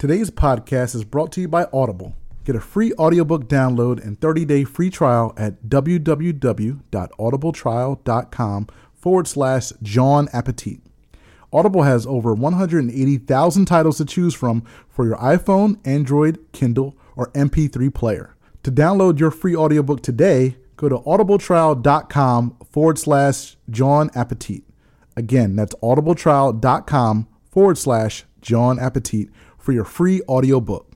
Today's podcast is brought to you by Audible. Get a free audiobook download and 30-day free trial at www.audibletrial.com forward slash John Appetit. Audible has over 180,000 titles to choose from for your iPhone, Android, Kindle, or MP3 player. To download your free audiobook today, go to audibletrial.com forward slash John Appetit. Again, that's audibletrial.com forward slash John Appetit for your free audiobook.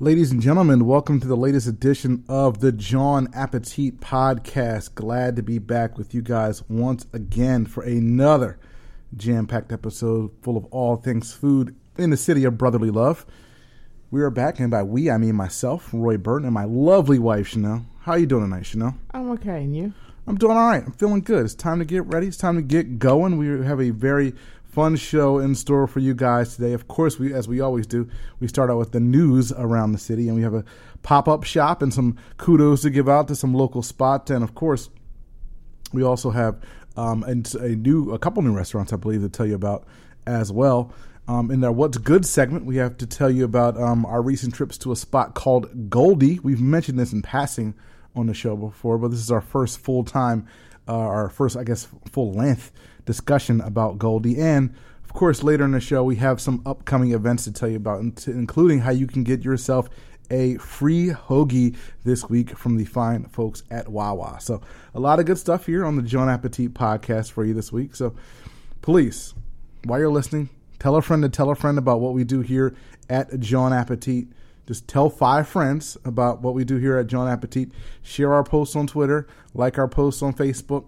Ladies and gentlemen, welcome to the latest edition of the John Appetit Podcast. Glad to be back with you guys once again for another jam packed episode full of all things food in the city of brotherly love. We are back, and by we, I mean myself, Roy Burton, and my lovely wife, Chanel. How are you doing tonight, Chanel? I'm okay, and you? I'm doing all right. I'm feeling good. It's time to get ready. It's time to get going. We have a very fun show in store for you guys today. Of course, we as we always do, we start out with the news around the city, and we have a pop-up shop and some kudos to give out to some local spots, and of course, we also have um, and a new a couple new restaurants I believe to tell you about as well. Um, in our What's Good segment, we have to tell you about um, our recent trips to a spot called Goldie. We've mentioned this in passing on the show before, but this is our first full time, uh, our first, I guess, full length discussion about Goldie. And of course, later in the show, we have some upcoming events to tell you about, including how you can get yourself a free hoagie this week from the fine folks at Wawa. So, a lot of good stuff here on the John Appetit podcast for you this week. So, please, while you're listening, tell a friend to tell a friend about what we do here at John Appetit. Just tell five friends about what we do here at John Appetit. Share our posts on Twitter, like our posts on Facebook.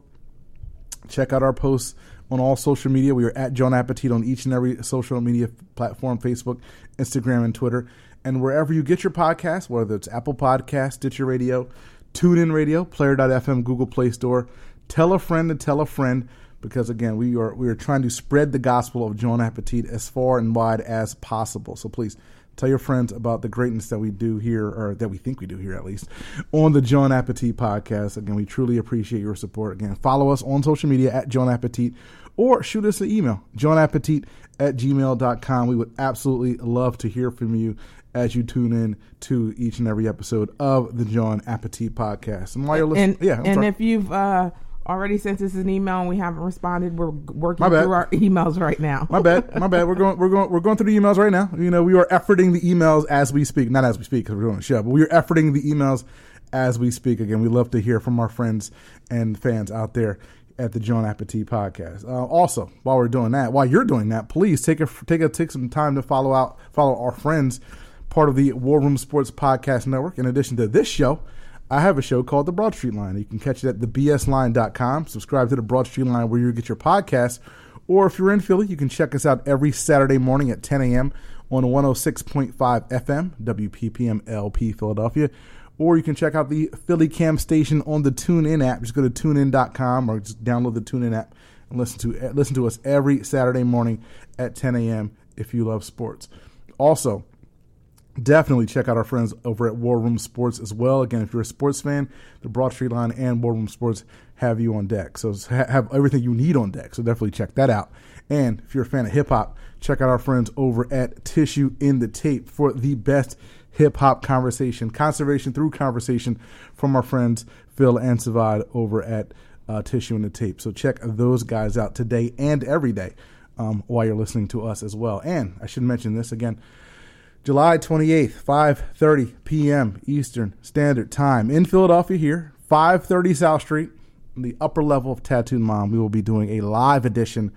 Check out our posts on all social media. We are at John Appetit on each and every social media platform Facebook, Instagram, and Twitter. And wherever you get your podcast, whether it's Apple Podcast, Stitcher Radio, TuneIn Radio, Player.fm, Google Play Store, tell a friend to tell a friend because again, we are we are trying to spread the gospel of John Appetit as far and wide as possible. So please tell your friends about the greatness that we do here, or that we think we do here at least, on the John Appetit podcast. Again, we truly appreciate your support. Again, follow us on social media at John Appetit or shoot us an email, johnappetit at gmail.com. We would absolutely love to hear from you as you tune in to each and every episode of the John Appetit podcast. And while you're listening, And yeah, I'm and sorry. if you've uh, already sent us an email and we haven't responded, we're working through our emails right now. My bad. My bad. We're going. We're going. We're going through the emails right now. You know, we are efforting the emails as we speak. Not as we speak because we're doing a show, but we are efforting the emails as we speak. Again, we love to hear from our friends and fans out there at the John Appetit podcast. Uh, also, while we're doing that, while you're doing that, please take a take a take some time to follow out follow our friends, part of the War Room Sports Podcast Network. In addition to this show. I have a show called The Broad Street Line. You can catch it at thebsline.com. Subscribe to The Broad Street Line where you get your podcasts. Or if you're in Philly, you can check us out every Saturday morning at 10 a.m. on 106.5 FM, WPPM LP Philadelphia. Or you can check out the Philly Cam station on the TuneIn app. Just go to tunein.com or just download the TuneIn app and listen to listen to us every Saturday morning at 10 a.m. if you love sports. Also, definitely check out our friends over at War Room Sports as well. Again, if you're a sports fan, the Broad Street Line and War Room Sports have you on deck. So have everything you need on deck. So definitely check that out. And if you're a fan of hip hop, check out our friends over at Tissue in the Tape for the best hip hop conversation, conservation through conversation from our friends Phil and Savad over at uh, Tissue in the Tape. So check those guys out today and every day um, while you're listening to us as well. And I should mention this again. July 28th, 5:30 p.m. Eastern Standard Time in Philadelphia here, 530 South Street, the upper level of Tattooed Mom. We will be doing a live edition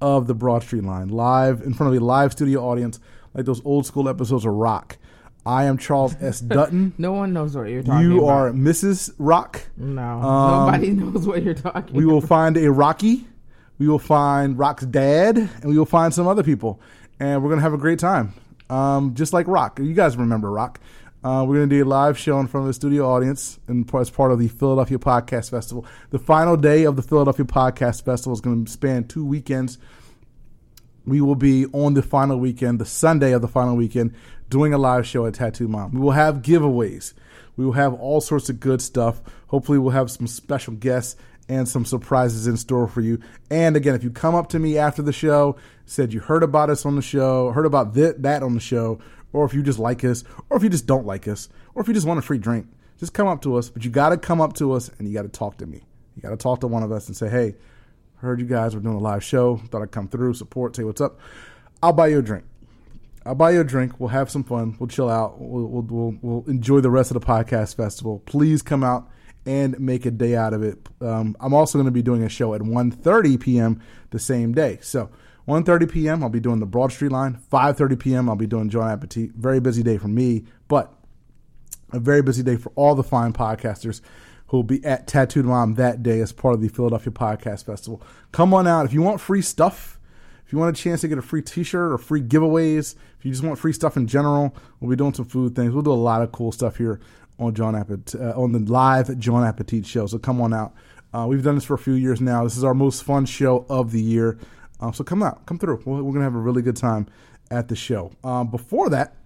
of the Broad Street Line, live in front of a live studio audience, like those old school episodes of Roc. I am Charles S. Dutton. No one knows what you're talking you about. You are Mrs. Roc. No, Um, nobody knows what you're talking about. We will find a Rocky. We will find Roc's dad, and we will find some other people, and we're gonna have a great time. Um, just like Roc, you guys remember Roc? Uh, we're going to do a live show in front of the studio audience and as part of the Philadelphia Podcast Festival. The final day of the Philadelphia Podcast Festival is going to span two weekends. We will be on the final weekend, the Sunday of the final weekend, doing a live show at Tattooed Mom. We will have giveaways. We will have all sorts of good stuff. Hopefully, we'll have some special guests and some surprises in store for you. And again, if you come up to me after the show, said you heard about us on the show, heard about th- that on the show, or if you just like us, or if you just don't like us, or if you just want a free drink, just come up to us. But you got to come up to us and you got to talk to me. You got to talk to one of us and say, hey, heard you guys were doing a live show. Thought I'd come through, support, say what's up. I'll buy you a drink. I'll buy you a drink. We'll have some fun. We'll chill out. We'll, we'll, we'll, we'll enjoy the rest of the podcast festival. Please come out and make a day out of it. Um, I'm also going to be doing a show at 1.30 p.m. the same day. So 1.30 p.m. I'll be doing the Broad Street line. 5.30 p.m. I'll be doing John Appetit. Very busy day for me, but a very busy day for all the fine podcasters who will be at Tattooed Mom that day as part of the Philadelphia Podcast Festival. Come on out. If you want free stuff, if you want a chance to get a free t-shirt or free giveaways, if you just want free stuff in general, we'll be doing some food things. We'll do a lot of cool stuff here on John Appetit, uh, on the live John Appetit show. So come on out. Uh, we've done this for a few years now. This is our most fun show of the year. Um, so come out, come through. We're, we're to have a really good time at the show. Um, before that,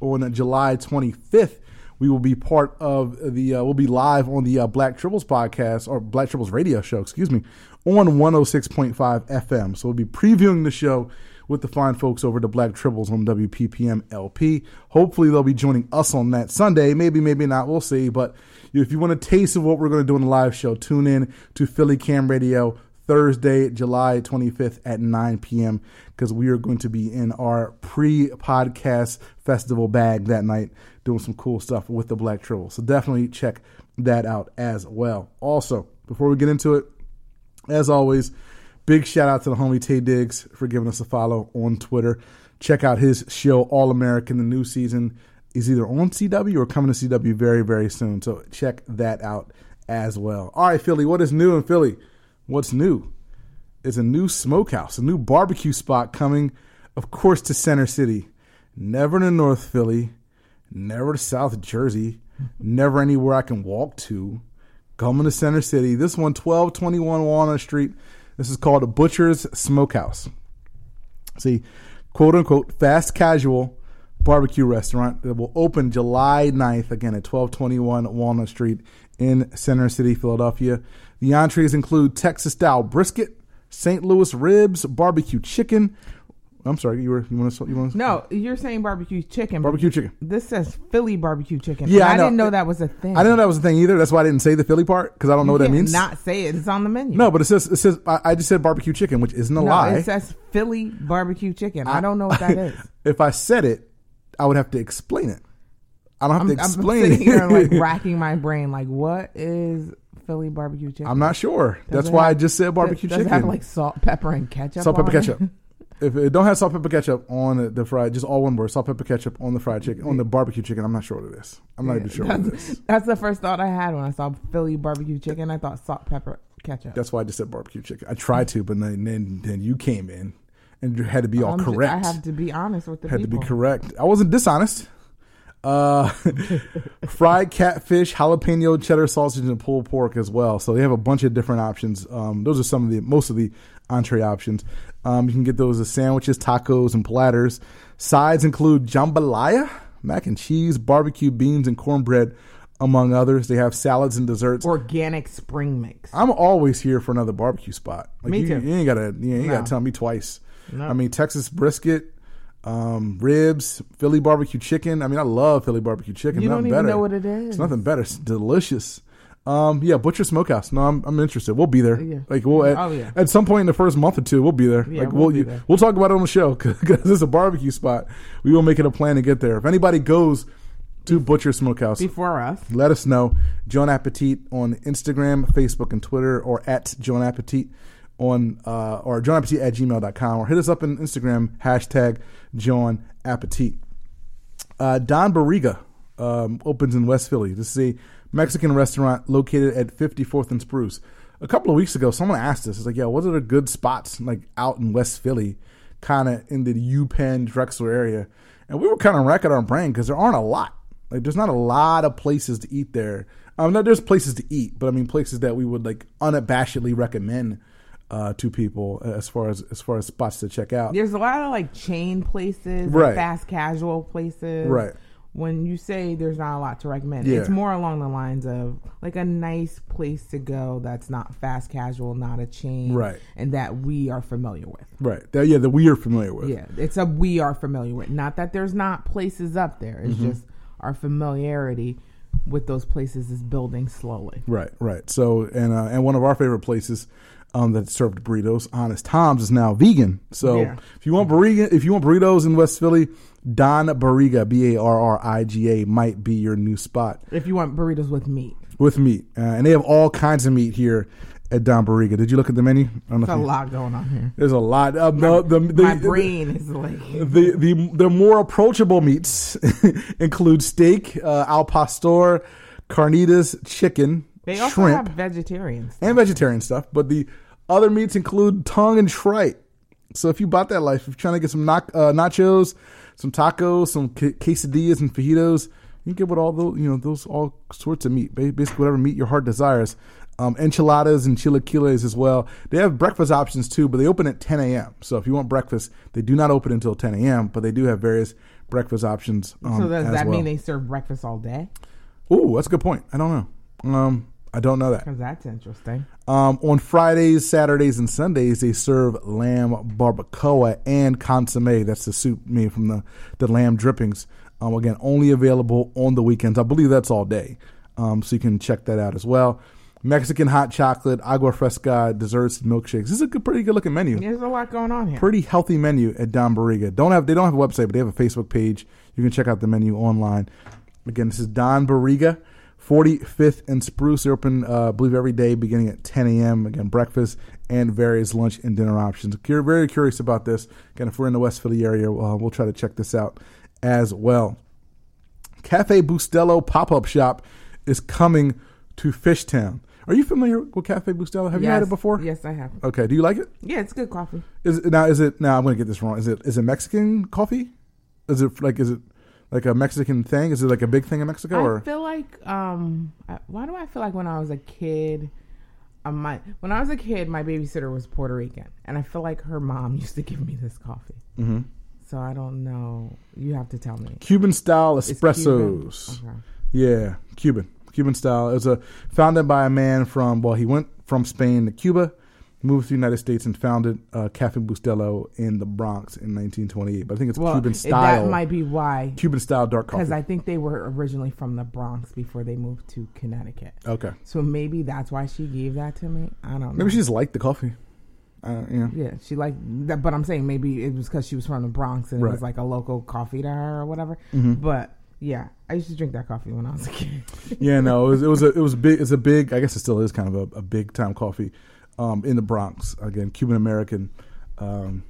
on July 25th, we will be part of the, uh, we'll be live on the uh, Black Tribbles podcast or Black Tribbles radio show, excuse me, on 106.5 FM. So we'll be previewing the show with the fine folks over to Black Tribbles on WPPM LP. Hopefully they'll be joining us on that Sunday. Maybe, maybe not. We'll see. But if you want a taste of what we're going to do in the live show, tune in to Philly Cam Radio Thursday, July 25th at 9 p.m. because we are going to be in our pre-podcast festival bag that night doing some cool stuff with the Black Tribble. So definitely check that out as well. Also, before we get into it, as always, big shout out to the homie Taye Diggs for giving us a follow on Twitter. Check out his show, All American. The new season is either on CW or coming to CW very, very soon. So check that out as well. All right, Philly, what is new in Philly? What's new? Is a new smokehouse, a new barbecue spot coming, of course, to Center City. Never to North Philly, never to South Jersey, never anywhere I can walk to. Coming to Center City. This one, 1221 Walnut Street. This is called a Butcher's Smokehouse. See, quote unquote, fast casual barbecue restaurant that will open July 9th, again at 1221 Walnut Street in Center City, Philadelphia. The entrees include Texas style brisket, St. Louis ribs, barbecue chicken. I'm sorry, you were you want to you want to No, you're saying barbecue chicken. barbecue chicken. This says Philly barbecue chicken. Yeah, I I, know. didn't know that was a thing. I didn't know that was a thing either. That's why I didn't say the Philly part because I don't know what that means. Not say it. It's on the menu. no, but it says it says I, I just said barbecue chicken, which isn't a No, lie. it says Philly barbecue chicken. I, don't know what that is. if I said it, I would have to explain it. I don't have I'm, to I'm sitting it. here like racking my brain. Like, what is Philly barbecue chicken? I'm not sure. Does That's why I just said barbecue does chicken. it have like salt, pepper, and ketchup? salt, pepper, it? ketchup. If it don't have salt, pepper, ketchup on the fried, just all one word, salt, pepper, ketchup on the fried chicken, on the barbecue chicken. I'm not sure what it is. I'm not even sure what it That's, the first thought I had when I saw Philly barbecue chicken. I thought salt, pepper, ketchup. That's why I just said barbecue chicken. I tried to, but then then, then you came in and you had to be all I'm ju- correct. I have to be honest with the had to be correct. I wasn't dishonest. Uh, fried catfish, jalapeno cheddar sausage, and pulled pork as well. So they have a bunch of different options. Um, those are some of the most of the entree options. Um, you can get those as sandwiches, tacos, and platters. Sides include jambalaya, mac and cheese, barbecue beans, and cornbread, among others. They have salads and desserts. Organic spring mix. I'm always here for another barbecue spot. Like Me you, too. You ain't gotta. You ain't No. gotta tell me twice. No. I mean, Texas brisket, um, ribs, Philly barbecue chicken. I mean, I love Philly barbecue chicken. You nothing don't even better. know what it is. It's nothing better. It's delicious. Um, yeah, Butcher Smokehouse. No, I'm, I'm interested. We'll be there. Yeah. Like we'll at, Oh, yeah. at some point in the first month or two, we'll be there. Yeah, like we'll we'll be you- there. we'll talk about it on the show because it's a barbecue spot. We will make it a plan to get there. If anybody goes to Butcher Smokehouse, Before us. let us know. John Appetit on Instagram, Facebook, and Twitter, or at John Appetit on uh, or John Appetit at gmail.com, or hit us up on Instagram, hashtag John Appetit. Uh, Don Barriga um, opens in West Philly. This is a Mexican restaurant located at 54th and Spruce. A couple of weeks ago, someone asked us, "It's like, yeah, what are the good spots like out in West Philly, kind of in the UPenn Drexel area?" And we were kind of racking our brain because there aren't a lot. Like, there's not a lot of places to eat there. Um, no, there's places to eat, but I mean places that we would like unabashedly recommend uh, to people as far as as far as spots to check out. There's a lot of like chain places, Right. fast casual places. Right. When you say there's not a lot to recommend, Yeah. it's more along the lines of like a nice place to go that's not fast casual, not a chain, Right. And that we are familiar with. Right. That, yeah, that we are familiar with. Yeah, it's a we are familiar with. Not that there's not places up there. It's Mm-hmm. just our familiarity with those places is building slowly. Right, right. So, and uh, and one of our favorite places um, that served burritos, Honest Tom's, is now vegan. So, Yeah. if you want burrito, if you want burritos in West Philly, Don Barriga, B A R R I G A, might be your new spot If you want burritos with meat, with meat, uh, and they have all kinds of meat here at Don Barriga. Did you look at the menu? I there's a you- lot going on here. There's a lot. Um, the, the, the, My brain is like The, the the more approachable meats include steak, uh, al pastor, carnitas, chicken, they also shrimp, have vegetarians. and vegetarian stuff. But the other meats include tongue and tripe. So if you bought that life, if you're trying to get some nach- uh, nachos, some tacos, some que- quesadillas and fajitas, you can get with all those, you know, those all sorts of meat, basically whatever meat your heart desires. Um, enchiladas and chilaquiles as well. They have breakfast options too, but they open at 10 a.m. So if you want breakfast, they do not open until 10 a.m. But they do have various breakfast options. Um, So does that well. mean they serve breakfast all day? Ooh, that's a good point. I don't know. Um, I don't know that. Because that's interesting. Um, on Fridays, Saturdays, and Sundays, they serve lamb barbacoa and consomme. That's the soup made from the, the lamb drippings. Um, again, only available on the weekends. I believe that's all day. Um, so you can check that out as well. Mexican hot chocolate, agua fresca, desserts, and milkshakes. This is a good, pretty good looking menu There's a lot going on here. pretty healthy menu at Don Barriga. Don't have they don't have a website, but they have a Facebook page. You can check out the menu online. Again, this is Don Barriga, 45th and Spruce. They're open, uh, I believe, every day beginning at 10 a.m. Again, breakfast and various lunch and dinner options. If you're very curious about this, again, if we're in the West Philly area, uh, we'll try to check this out as well. Cafe Bustelo pop up shop is coming to Fishtown. Are you familiar with Cafe Bustelo? Have you had it before? Yes, I have. Okay. Do you like it? Yeah, it's good coffee. Is it, now is it now I'm gonna get this wrong. Is it is it Mexican coffee? Is it like is it like a Mexican thing? Is it like a big thing in Mexico I or feel like um, I, why do I feel like when I was a kid, um, my when I was a kid, my babysitter was Puerto Rican, and I feel like her mom used to give me this coffee. Mhm. So I don't know. You have to tell me. Cuban style espressos? Cuban? Okay. Yeah, Cuban Cuban style. It was a founded by a man from well he went from Spain to Cuba, moved to the United States and founded uh, Cafe Bustelo in the Bronx in 1928. But I think it's Well, Cuban style. that might be why. Cuban style dark coffee. Because I think they were originally from the Bronx before they moved to Connecticut. okay, So maybe that's why she gave that to me. I don't know. maybe she just liked the coffee. Uh, yeah. Yeah, she liked that, but I'm saying maybe it was because she was from the Bronx and it was like a local coffee to her or whatever. Mhm. But yeah, I used to drink that coffee when I was a kid. Yeah, no, it was it was a it was big. It's a big. I guess it still is kind of a, a big time coffee um, in the Bronx. Again, Cuban American. Um,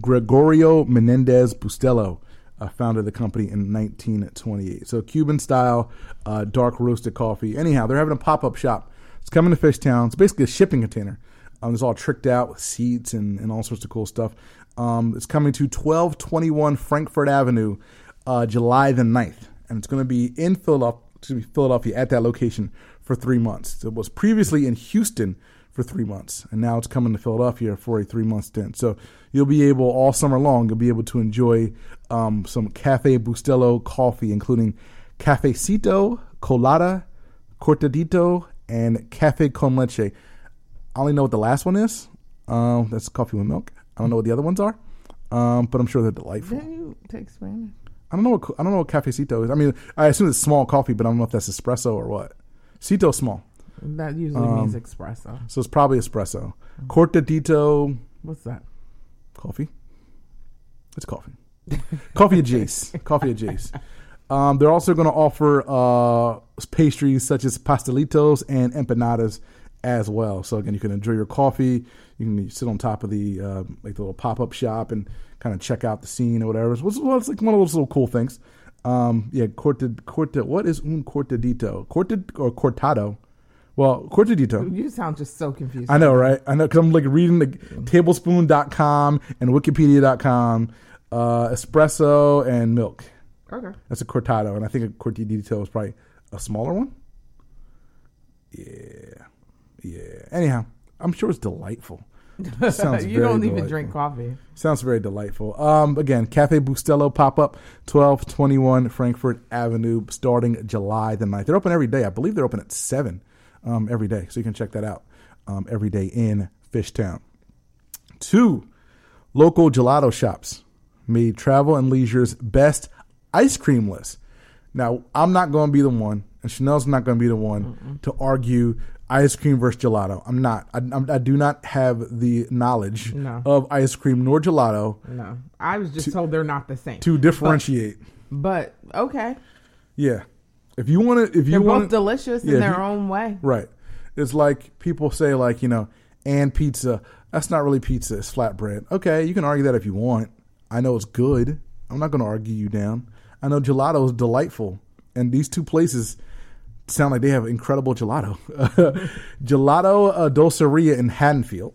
Gregorio Menendez Bustelo uh, founded the company in 1928. So Cuban style uh, dark roasted coffee. Anyhow, they're having a pop up shop. It's coming to Fishtown. It's basically a shipping container. Um, it's all tricked out with seats and, and all sorts of cool stuff. Um, it's coming to 1221 Frankford Avenue, uh, July the 9th. And it's going to be in Philadelphia, excuse me, Philadelphia at that location for three months. It was previously in Houston for three months, and now it's coming to Philadelphia for a three month stint. So you'll be able all summer long. You'll be able to enjoy um, some Cafe Bustelo coffee, including Cafecito, Colada, Cortadito, and Cafe con Leche. I only know what the last one is. Um, that's coffee with milk. I don't know what the other ones are, um, but I'm sure they're delightful. Didn't you take Spanish? I don't know. What, I don't know what cafecito is. I mean, I assume it's small coffee, but I don't know if that's espresso or what. Cito small, That usually Um, means espresso. so it's probably espresso. Cortadito What's that? coffee. It's coffee. coffee at Jace. Coffee at Jace. Um, they're also going to offer uh, pastries such as pastelitos and empanadas as well. So again, you can enjoy your coffee. You can sit on top of the uh, like the little pop up shop and kind of check out the scene or whatever. It's, well, it's like one of those little cool things. Um, yeah, corta, corta. What is un cortadito? Corta or cortado? Well, cortadito. You sound just so confused. I know, right? I know because I'm like reading the tablespoon.com and wikipedia.com, uh, espresso and milk. Okay. That's a cortado, and I think a cortadito is probably a smaller one. Yeah, yeah. Anyhow, I'm sure it's delightful. Sounds you don't even drink coffee. Sounds very delightful. Um, again, Cafe Bustelo pop up, twelve twenty one Frankford Avenue, starting July the 9th. They're open every day. I believe they're open at seven um, every day, so you can check that out um, every day in Fishtown. Two local gelato shops made Travel and Leisure's best ice cream list. Now, I'm not going to be the one, and Chanel's not going to be the one to argue ice cream versus gelato. I'm not. I, I'm, I do not have the knowledge No. of ice cream nor gelato No, I was just told they're not the same. to differentiate. But okay, yeah, if you want to, if you want both delicious yeah, in their you- own way. Right. It's like people say, like, you know, and pizza. That's not really pizza, it's flatbread. Okay, you can argue that if you want. I know it's good. I'm not going to argue you down. I know gelato is delightful. And these two places sound like they have incredible gelato. gelato uh, Dolceria in Haddonfield.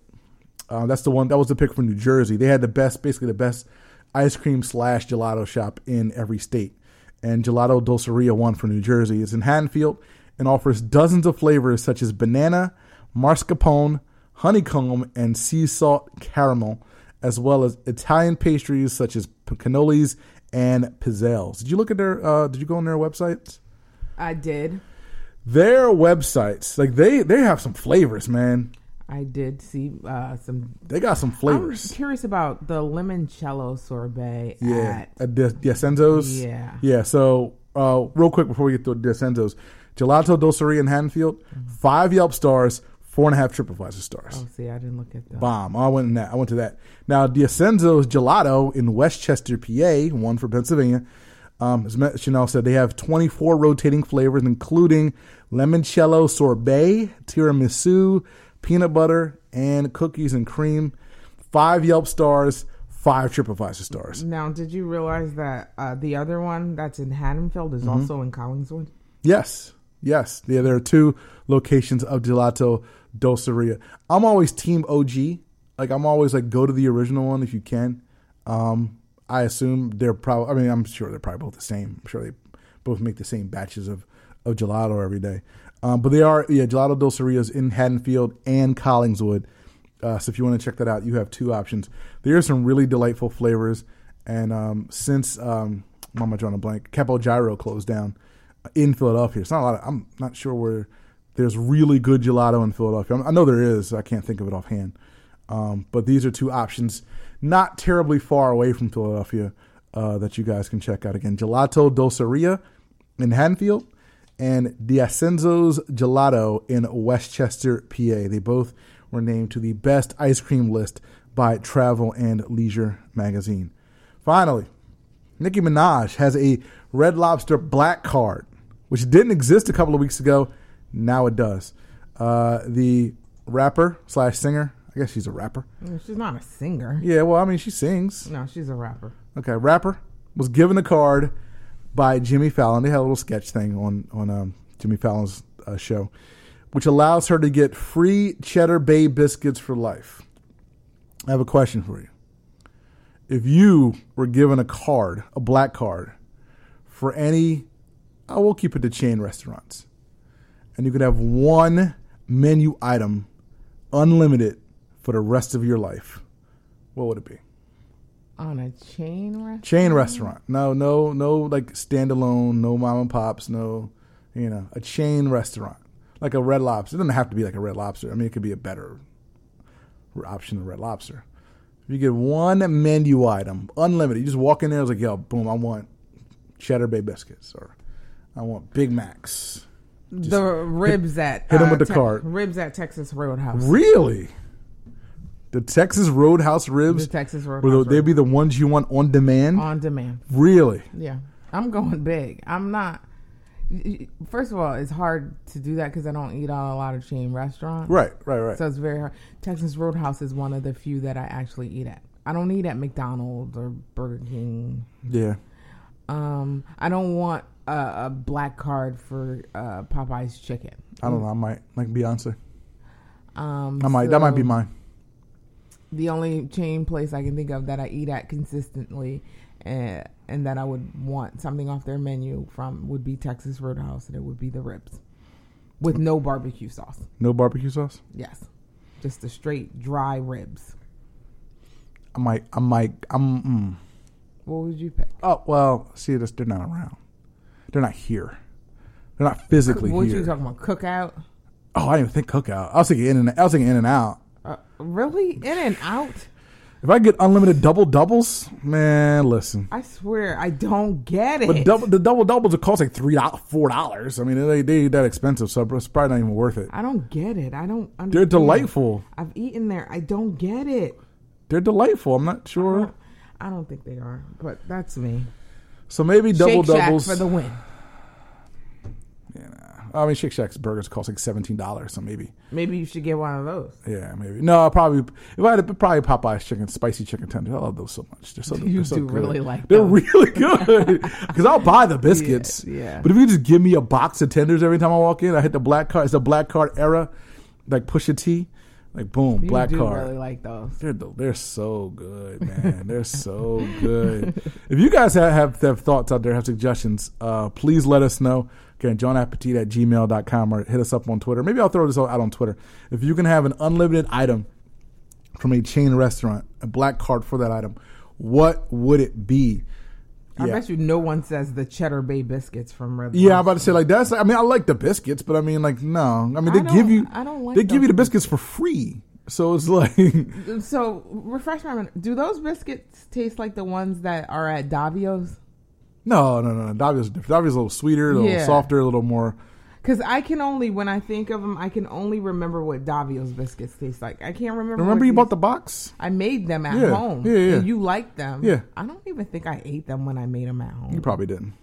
Uh, that's the one, that was the pick from New Jersey. They had the best, basically the best ice cream slash gelato shop in every state. And Gelato Dolceria won for New Jersey. It's in Haddonfield and offers dozens of flavors such as banana, mascarpone, honeycomb, and sea salt caramel, as well as Italian pastries such as cannolis and pizzelles. Did you look at their? Uh, did you go on their websites? I did. Their websites, like they they have some flavors, man. I did see uh, some. They got some I'm flavors. curious about the limoncello sorbet. Yeah, At, at. Yeah. yeah. So, uh, real quick before we get to Diacenzo's, Gelato Doceria in Haddonfield, five Yelp stars, four and a half TripAdvisor stars. oh, see, I didn't look at that. Bomb. I went in that. I went to that. Now, Diacenzo's Gelato in Westchester, PA, one for Pennsylvania. Um, as Chanel said, they have 24 rotating flavors, including limoncello sorbet, tiramisu, peanut butter, and cookies and cream. Five Yelp stars, five TripAdvisor stars. Now, did you realize that uh, the other one that's in Haddonfield Mm-hmm. is also in Collingswood? Yes, yes. Yeah, there are two locations of Gelato Doceria. I'm always team OG. Like I'm always like go to the original one if you can. Um, I assume they're probably. I mean, I'm sure they're probably both the same. I'm sure they both make the same batches of of gelato every day. Um, but they are yeah, Gelato Doceria's in Haddonfield and Collingswood. Uh, so if you want to check that out, you have two options. There are some really delightful flavors, and um, since um, I drawing a blank? Capogiro closed down in Philadelphia. It's not a lot. Of, I'm not sure where there's really good gelato in Philadelphia. I know there is. I can't think of it offhand. Um, but these are two options, not terribly far away from Philadelphia, uh, that you guys can check out again. Gelato Doceria in Haddonfield and Diacenzo's Gelato in Westchester, PA. They both were named to the best ice cream list by Travel and Leisure magazine. Finally, Nicki Minaj has a Red Lobster black card, which didn't exist a couple of weeks ago. Now it does. Uh, the rapper slash singer, I guess she's a rapper. Mm, She's not a singer. Yeah, well, I mean, she sings. No, she's a rapper. Okay, rapper was given a card by Jimmy Fallon. They had a little sketch thing on on um, Jimmy Fallon's uh, show, which allows her to get free Cheddar Bay biscuits for life. I have a question for you. If you were given a card, a black card, for any, I will keep it to chain restaurants, and you could have one menu item, unlimited, for the rest of your life, what would it be? On a chain restaurant? chain restaurant. No, no, no, like standalone. No mom and pops. No, you know, a chain restaurant like a Red Lobster. It doesn't have to be like a Red Lobster. I mean, it could be a better option than Red Lobster. If you get one menu item, unlimited, you just walk in there. It's like, yo, boom, I want cheddar bay biscuits, or I want Big Macs. the ribs at hit 'em uh, with the card. Ribs at Texas Roadhouse. Really, the Texas Roadhouse ribs. The Texas Roadhouse. they be the ones you want on demand? on demand. really? Yeah, I'm going big. I'm not. First of all, it's hard to do that because I don't eat on a lot of chain restaurants. Right, right, right. So it's very hard. Texas Roadhouse is one of the few that I actually eat at. I don't eat at McDonald's or Burger King. yeah. Um, I don't want a, a black card for uh, Popeye's chicken. I don't know. I might like Beyonce. Um, I might. that might be mine. The only chain place I can think of that I eat at consistently and, and that I would want something off their menu from would be Texas Roadhouse, and it would be the ribs with no barbecue sauce. No barbecue sauce. Yes, just the straight dry ribs. I might. I might. I'm. Mm. What would you pick? Oh well. See, this, they're not around. They're not here. They're not physically here. what here. you talking about? Cookout? oh, I didn't even think cookout. I was thinking in and. I was thinking in and out. Uh, really? In and out? If I get unlimited double doubles, man, listen. I swear, I don't get it. But double, the double doubles would cost like three four dollars. I mean, they they that expensive, so it's probably not even worth it. I don't get it. I don't. Understand. They're delightful. I've eaten there. I don't get it. They're delightful. I'm not sure. I don't think they are, but that's me. So maybe double doubles. for the win. I mean, Shake Shack's burgers cost like seventeen dollars, so maybe. Maybe you should get one of those. Yeah, maybe. No, I probably. If I had probably Popeye's chicken, spicy chicken tenders. I love those so much. They're so. You they're so do good. really like They're really good because I'll buy the biscuits. Yeah, yeah. But if you just give me a box of tenders every time I walk in, I hit the black card. It's the black card era, like Pusha T. like boom, You black do card. really like those. They're the- they're so good, man. They're so good. If you guys have, have have thoughts out there, have suggestions, uh, please let us know. Again, johnappetit at gmail.com or hit us up on Twitter. Maybe I'll throw this out on Twitter. If you can have an unlimited item from a chain restaurant, a black card for that item, what would it be? I Yeah. bet you no one says the Cheddar Bay biscuits from Red. Yeah, I'm about to say like that's. I mean, I like the biscuits, but I mean, like no. I mean, they don't- give you. I don't like They give you the biscuits for free, so it's like So refresh my memory. Do those biscuits taste like the ones that are at Davio's? No, no, no. Davio's different. Davio's a little sweeter, a little Yeah. softer, a little more. Because I can only, when I think of them, I can only remember what Davio's biscuits taste like. I can't remember. Remember you these- bought the box? I made them at Yeah, home. yeah, yeah. And you liked them. Yeah. I don't even think I ate them when I made them at home. You probably didn't.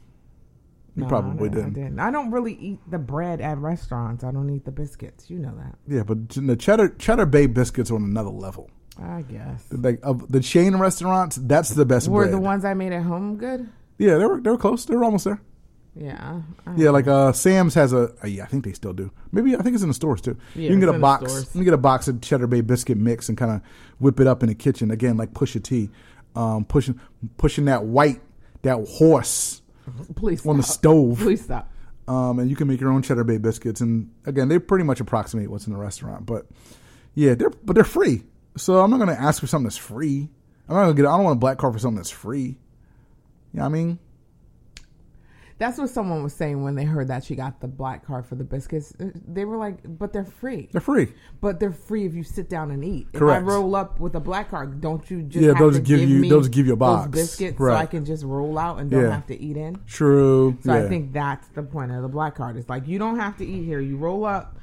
You No, probably I didn't. I didn't. I don't really eat the bread at restaurants. I don't eat the biscuits. You know that. Yeah, but the cheddar cheddar bay biscuits are on another level. I guess. Like of the chain restaurants, that's the best. Were bread. the ones I made at home good? Yeah, they were they were close. They were almost there. Yeah. Yeah, like uh, Sam's has a. Uh, yeah, I think they still do. Maybe I think it's in the stores too. Yeah, you can get a box. You can get a box of cheddar bay biscuit mix and kind of whip it up in the kitchen again, like Pusha T, um, pushing pushing that white that horse Please on the stove. Please stop. um, and you can make your own cheddar bay biscuits. And again, they pretty much approximate what's in the restaurant. But yeah, they're but they're free. So I'm not going to ask for something that's free. I'm not going to get. I don't want a black card for something that's free. You know what I mean? That's what someone was saying when they heard that she got the black card for the biscuits. They were like, "But they're free. They're free. But they're free if you sit down and eat. Correct. If I roll up with a black card, don't you just Yeah, have to just give you- just give you a those box. biscuits so I can just roll out and don't Yeah. have to eat in? True. So yeah. I think that's the point of the black card. It's like you don't have to eat here. You roll up.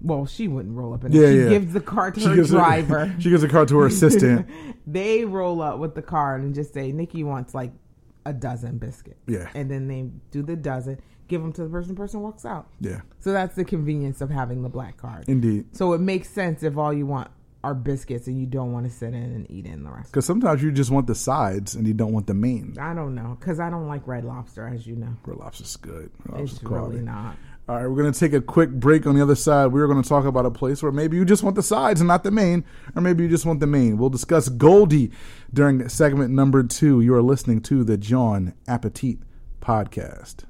Well, she wouldn't roll up, and Yeah, she yeah. gives the card to She her driver. she gives a card to her assistant. they roll up with the card and just say, "Nicki wants like a dozen biscuits." Yeah. and then they do the dozen, give them to the person. The person walks out. yeah, So that's the convenience of having the black card. indeed. So it makes sense if all you want are biscuits and you don't want to sit in and eat in the rest. Because sometimes you just want the sides and you don't want the main. I don't know because I don't like red lobster, as you know. Red lobster's good. Red It's quality. really not. All right, we're going to take a quick break. On the other side, we're going to talk about a place where maybe you just want the sides and not the main, or maybe you just want the main. We'll discuss Goldie during segment number two. You are listening to the John Appetit podcast.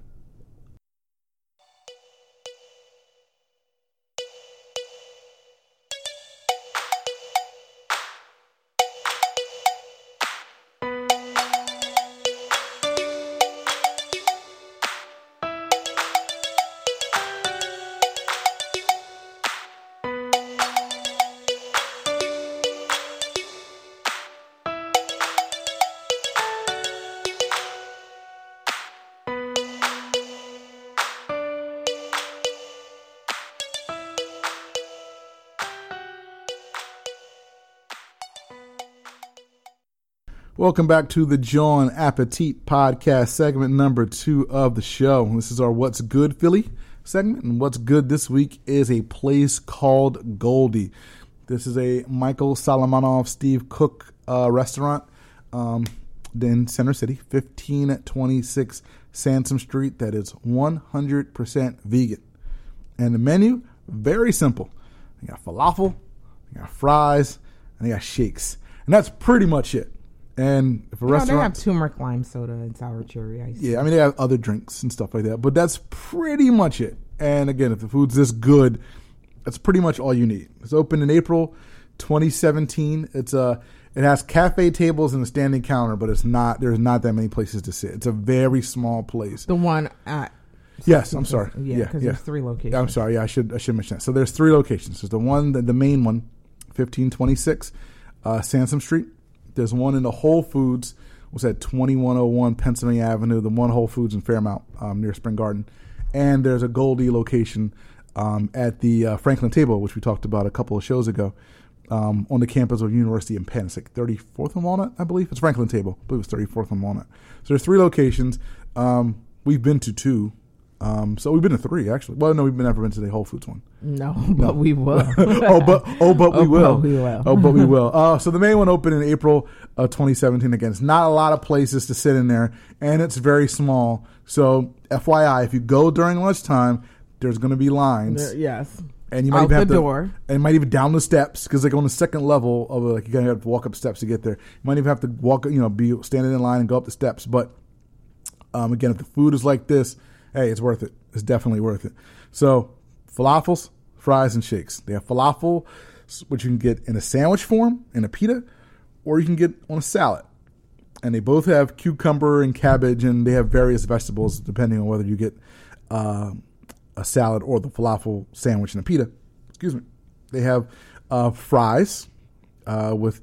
Welcome back to the John Appetit podcast, segment number two of the show. This is our What's Good Philly segment, and what's good this week is a place called Goldie. This is a Michael Solomonov Steve Cook uh, restaurant um, in Center City, 1526 Sansom Street, that is 100% vegan. And the menu, very simple. They got falafel, they got fries, and they got shakes. And that's pretty much it. And if a You know, they have turmeric lime soda and sour cherry ice. yeah, I mean they have other drinks and stuff like that, but that's pretty much it. And again, if the food's this good, that's pretty much all you need. It's opened in April 2017. It's a it has cafe tables and a standing counter, but it's not there's not that many places to sit. It's a very small place. The one at Yes, I'm sorry. Yeah, Yeah, because yeah. there's three locations. I'm sorry. Yeah, I should I should mention that. So there's three locations. There's the one, the, the main one, 1526 uh, Sansom Street. There's one in the Whole Foods, was at 2101 Pennsylvania Avenue. The one Whole Foods in Fairmount um, near Spring Garden, and there's a Goldie location um, at the uh, Franklin Table, which we talked about a couple of shows ago. Um, on the campus of University in Penn. It's like 34th and Walnut, I believe. It's Franklin Table. I believe it's 34th and Walnut. So there's three locations. Um, we've been to two. Um, so we've been to three actually. Well, no, we've never been to the Whole Foods one. no, but we will. oh, but oh, but we Oh, will. but we will. oh, but we will. Uh, so the main one opened in April of 2017. Again, it's not a lot of places to sit in there, and it's very small. So FYI, if you go during lunchtime, there's going to be lines, yes. and you might Out even have the to, door. and might even down the steps because like on the second level of like you gotta have to walk up steps to get there. You might even have to walk, you know, be standing in line and go up the steps. But um, again, if the food is like this, hey, it's worth it. It's definitely worth it. So falafels, fries, and shakes. They have falafel, which you can get in a sandwich form in a pita, or you can get on a salad. And they both have cucumber and cabbage, and they have various vegetables depending on whether you get uh, a salad or the falafel sandwich and a pita. Excuse me. They have uh, fries uh, with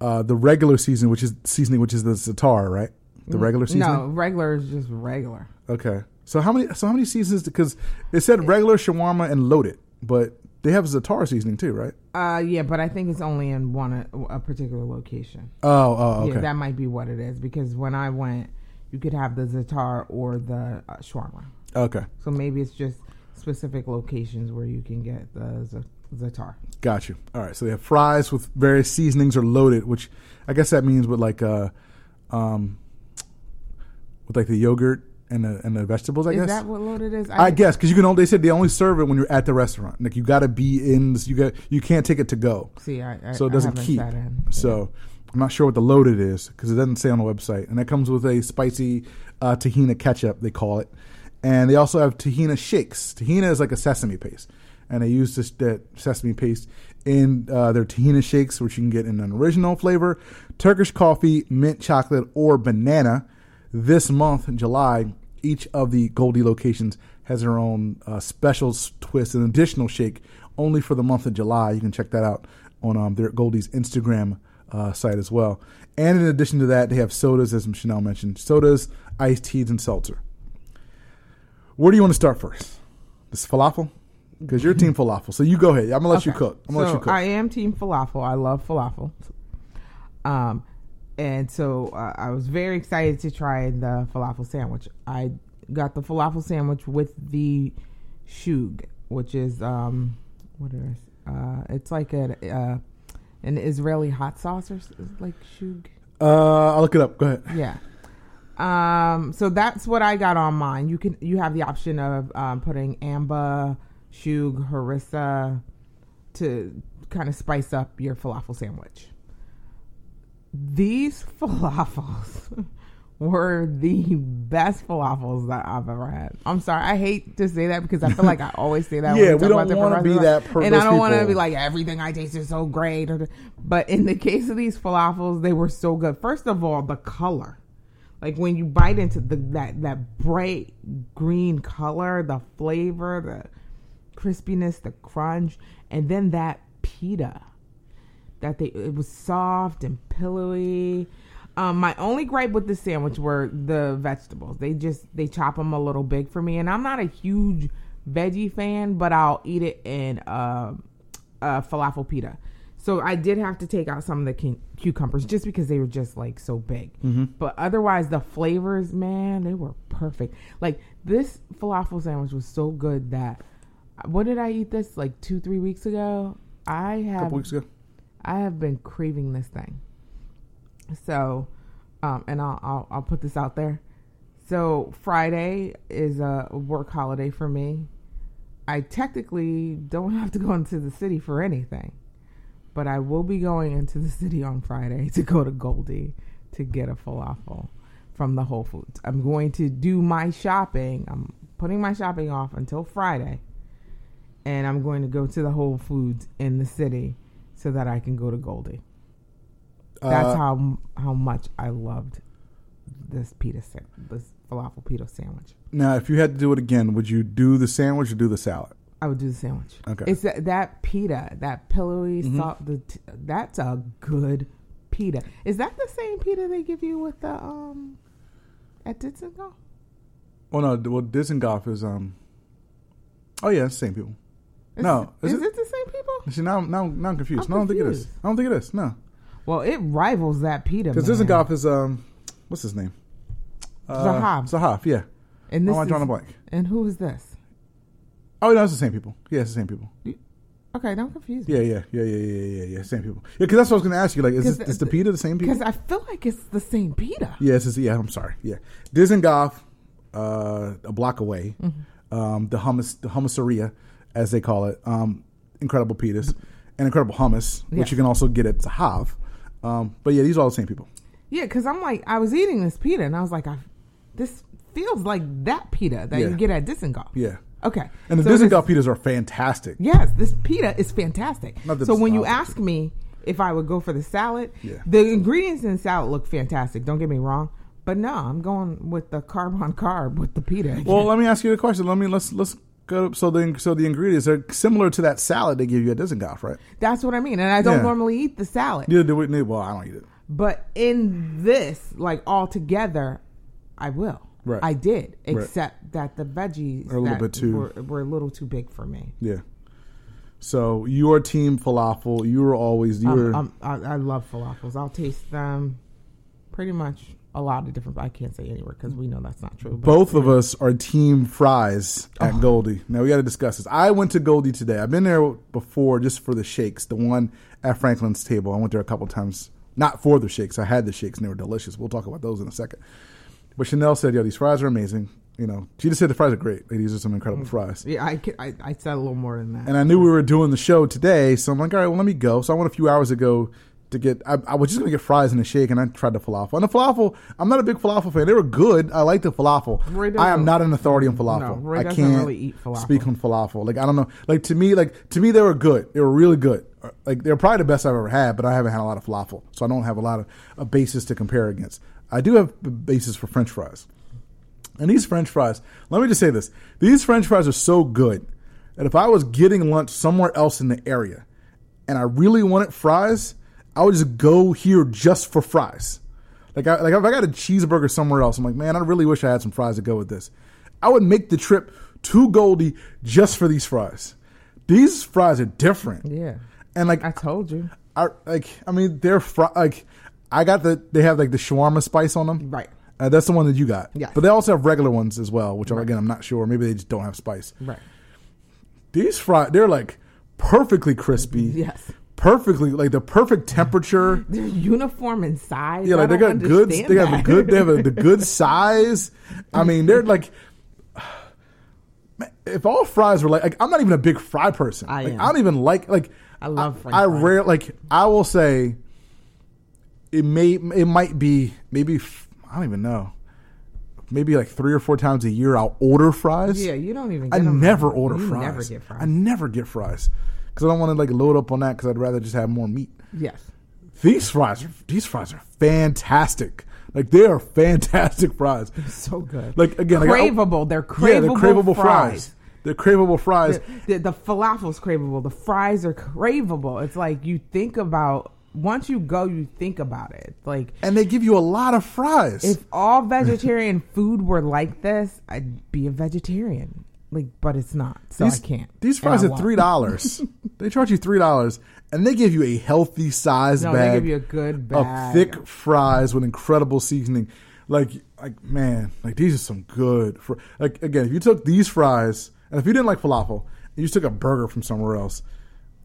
uh, the regular season, which is seasoning, which is the zatar, right? The regular seasoning. No, regular is just regular. Okay. So how many? So how many seasons? Because it said regular shawarma and loaded, but they have Zatar seasoning too, right? Uh, yeah, but I think it's only in one a particular location. Oh, oh, okay. Yeah, that might be what it is because when I went, you could have the zatar or the uh, shawarma. okay, So maybe it's just specific locations where you can get the zatar. got you. All right. So they have fries with various seasonings or loaded, which I guess that means with like uh, um, with like the yogurt and the and the vegetables. I guess. is guess. that what loaded is? I guess because you can only they said they only serve it when you're at the restaurant. Like you got to be in. You got you can't take it to go. See, I, I so it doesn't keep. in. So I'm not sure what the loaded is because it doesn't say on the website, and that comes with a spicy uh, tahina ketchup they call it, and they also have tahina shakes. Tahina is like a sesame paste, and they use this that sesame paste in uh, their tahina shakes, which you can get in an original flavor, Turkish coffee, mint chocolate, or banana. This month in July, each of the Goldie locations has their own uh, special twist, an additional shake only for the month of July. You can check that out on um, their Goldie's Instagram uh, site as well. And in addition to that, they have sodas, as Chanel mentioned, sodas, iced teas, and seltzer. Where do you want to start first? This falafel, because you're team falafel. So you go ahead. I'm gonna let you cook. I'm gonna so let you cook. I am team falafel. I love falafel. Um, and so uh, I was very excited to try the falafel sandwich. I got the falafel sandwich with the shug, which is um, what is uh, it's like a uh, an Israeli hot sauce or like shug. uh, I'll look it up. Go ahead. Yeah. Um, so that's what I got on mine. You can you have the option of um, putting amba, shug, harissa to kind of spice up your falafel sandwich. These falafels were the best falafels that I've ever had. I'm sorry, I hate to say that because I feel like I always say that. Yeah, when we talk about don't wanna be that per- and I don't want to be like everything I taste is so great. But in the case of these falafels, they were so good. First of all, the color, like when you bite into the that that bright green color, the flavor, the crispiness, the crunch, and then that pita that they it was soft and pillowy. Um, my only gripe with the sandwich were the vegetables. They just they chop them a little big for me, and I'm not a huge veggie fan, but I'll eat it in uh, uh, falafel pita. So I did have to take out some of the cu- cucumbers just because they were just like so big. But otherwise, the flavors, man, they were perfect. Like this falafel sandwich was so good that what did I eat this like two three weeks ago? I A have couple weeks ago. I have been craving this thing. So, um, and I'll, I'll I'll put this out there. So Friday is a work holiday for me. I technically don't have to go into the city for anything, but I will be going into the city on Friday to go to Goldie to get a falafel from the Whole Foods. I'm going to do my shopping. I'm putting my shopping off until Friday, and I'm going to go to the Whole Foods in the city so that I can go to Goldie. That's Uh, how how much I loved this pita sa- this falafel pita sandwich. Now, if you had to do it again, would you do the sandwich or do the salad? I would do the sandwich. Okay. It's that, that pita, that pillowy Mhm. salt. The t- that's a good pita. Is that the same pita they give you with the um at Dizengoff? Oh no, well Dizengoff is um. Oh yeah, same people. Is, No, is, is it? it? the same people? See now, now, now I'm confused. I'm no, I don't think it is. confused. I don't think it is. No, Well, it rivals that Peter. because. Dizengoff is um, what's his name? Uh, Zahav. Zahav, yeah. And this am I drawing a blank? and who is this? Oh no, it's the same people. Yeah, it's the same people. Okay, don't confuse me. Yeah, yeah, yeah, yeah, yeah, yeah, yeah. Same people. Yeah, because that's what I was going to ask you. Like, is, this, is the- the pita the same people? Because I feel like it's the same Peter. Yes, it's, yeah. I'm sorry. Yeah, Dizengoff, uh, a block away. Mm-hmm. Um, the hummus, the hummuseria, as they call it. Um, incredible pitas and incredible hummus, which Yes. you can also get at Zahav. Um, but yeah, these are all the same people. Yeah, because I'm like, I was eating this pita and I was like, I, this feels like that pita that Yeah. you get at Dizengoff. Yeah, Okay. and the So Dizengoff pitas are fantastic. Yes, this pita is fantastic. So when you ask me if I would go for the salad, Yeah. the ingredients in the salad look fantastic. Don't get me wrong, but no, I'm going with the carb on carb with the pita. again. Well, let me ask you a question. Let me let's let's go. So the so the ingredients are similar to that salad they give you at Dizengoff, right? that's what I mean. And I don't Yeah. normally eat the salad, Neither do we. neither- Well, I don't eat it. but in this, like all together, I will. Right. I did, Right. except that the veggies Are a little bit too- were, were a little too big for me. Yeah. So your team falafel, you were always you Um, were um, I, I love falafels. I'll taste them pretty much a lot of different. I can't say anywhere because we know that's not true. both of us are team fries at Oh. Goldie. Now we got to discuss this. I went to Goldie today. I've been there before just for the shakes. The one at Franklin's table. I went there a couple times, not for the shakes. I had the shakes and they were delicious. We'll talk about those in a second. But Chanel said, "Yo, these fries are amazing." You know, she just said the fries are great. Like, these are some incredible mm. fries. Yeah, I, I I said a little more than that. And I knew we were doing the show today, so I'm like, all right, well, let me go. So I went a few hours ago to get. I, I was just gonna get fries and a shake, and I tried the falafel. And the falafel, I'm not a big falafel fan. They were good. I like the falafel. I am not an authority on falafel. No, I can't really eat falafel. speak on falafel. Like I don't know. Like to me, like to me, they were good. They were really good. Like they're probably the best I've ever had, but I haven't had a lot of falafel, so I don't have a lot of a basis to compare against. I do have a basis for French fries. And these French fries, let me just say this: these French fries are so good that if I was getting lunch somewhere else in the area, and I really wanted fries, I would just go here just for fries. Like, I, like if I got a cheeseburger somewhere else, I'm like, man, I really wish I had some fries to go with this. I would make the trip to Goldie just for these fries. These fries are different, yeah, and like I told you. I like I mean they're fr- like I got the they have like the shawarma spice on them. Right. Uh, that's the one that you got. Yeah. But they also have regular ones as well, which again I'm not sure. Maybe they just don't have spice. Right. These fries they're like perfectly crispy. Yes. Perfectly like the perfect temperature. They're uniform in size. Yeah, like they got good. They have a good. They have a, the good size. I mean, they're like. If all fries were like, like I'm not even a big fry person. I like, am. I don't even like like. I love I fries. rare like I will say. It may it might be maybe I don't even know. Maybe like three or four times a year I'll order fries. Yeah, you don't even. I never order you fries. Never get fries. I never get fries because I don't want to like load up on that because I'd rather just have more meat. yes. These fries, are, these fries are fantastic. Like they are fantastic fries. So good. Like again, like, craveable. They're craveable. yeah, they're craveable fries. fries. They're craveable fries. The, the, the falafel's craveable. The fries are craveable. It's like you think about once you go, you think about it. Like and they give you a lot of fries. if all vegetarian food were like this, I'd be a vegetarian. Like, but it's not, so these, I can't. These fries are three dollars. they charge you three dollars, and they give you a healthy size No, bag they give you a good of bag. thick fries with incredible seasoning. Like, like man, like these are some good. Fr- like again, if you took these fries, and if you didn't like falafel, and you just took a burger from somewhere else,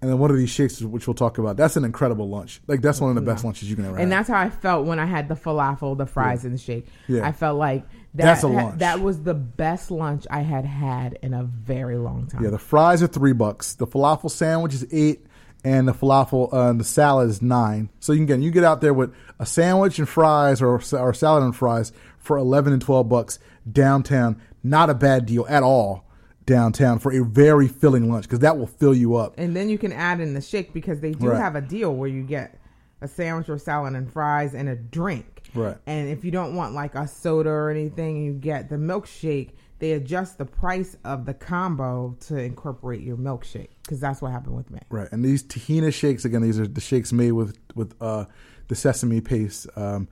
and then one of these shakes, which we'll talk about, that's an incredible lunch. Like that's one of the best lunches you can ever have. and have. that's how I felt when I had the falafel, the fries, and the shake. Yeah. I felt like that. That's a lunch. that was the best lunch I had had in a very long time. Yeah, the fries are three bucks. The falafel sandwich is eight, and the falafel, uh, the salad is nine. So you can get you get out there with a sandwich and fries, or or salad and fries for eleven and twelve bucks downtown. Not a bad deal at all downtown for a very filling lunch because that will fill you up. And then you can add in the shake because they do Right. have a deal where you get a sandwich or salad and fries and a drink. Right. And if you don't want like a soda or anything, you get the milkshake. They adjust the price of the combo to incorporate your milkshake because that's what happened with me. Right, and these tahina shakes again. These are the shakes made with with uh, the sesame paste. Um,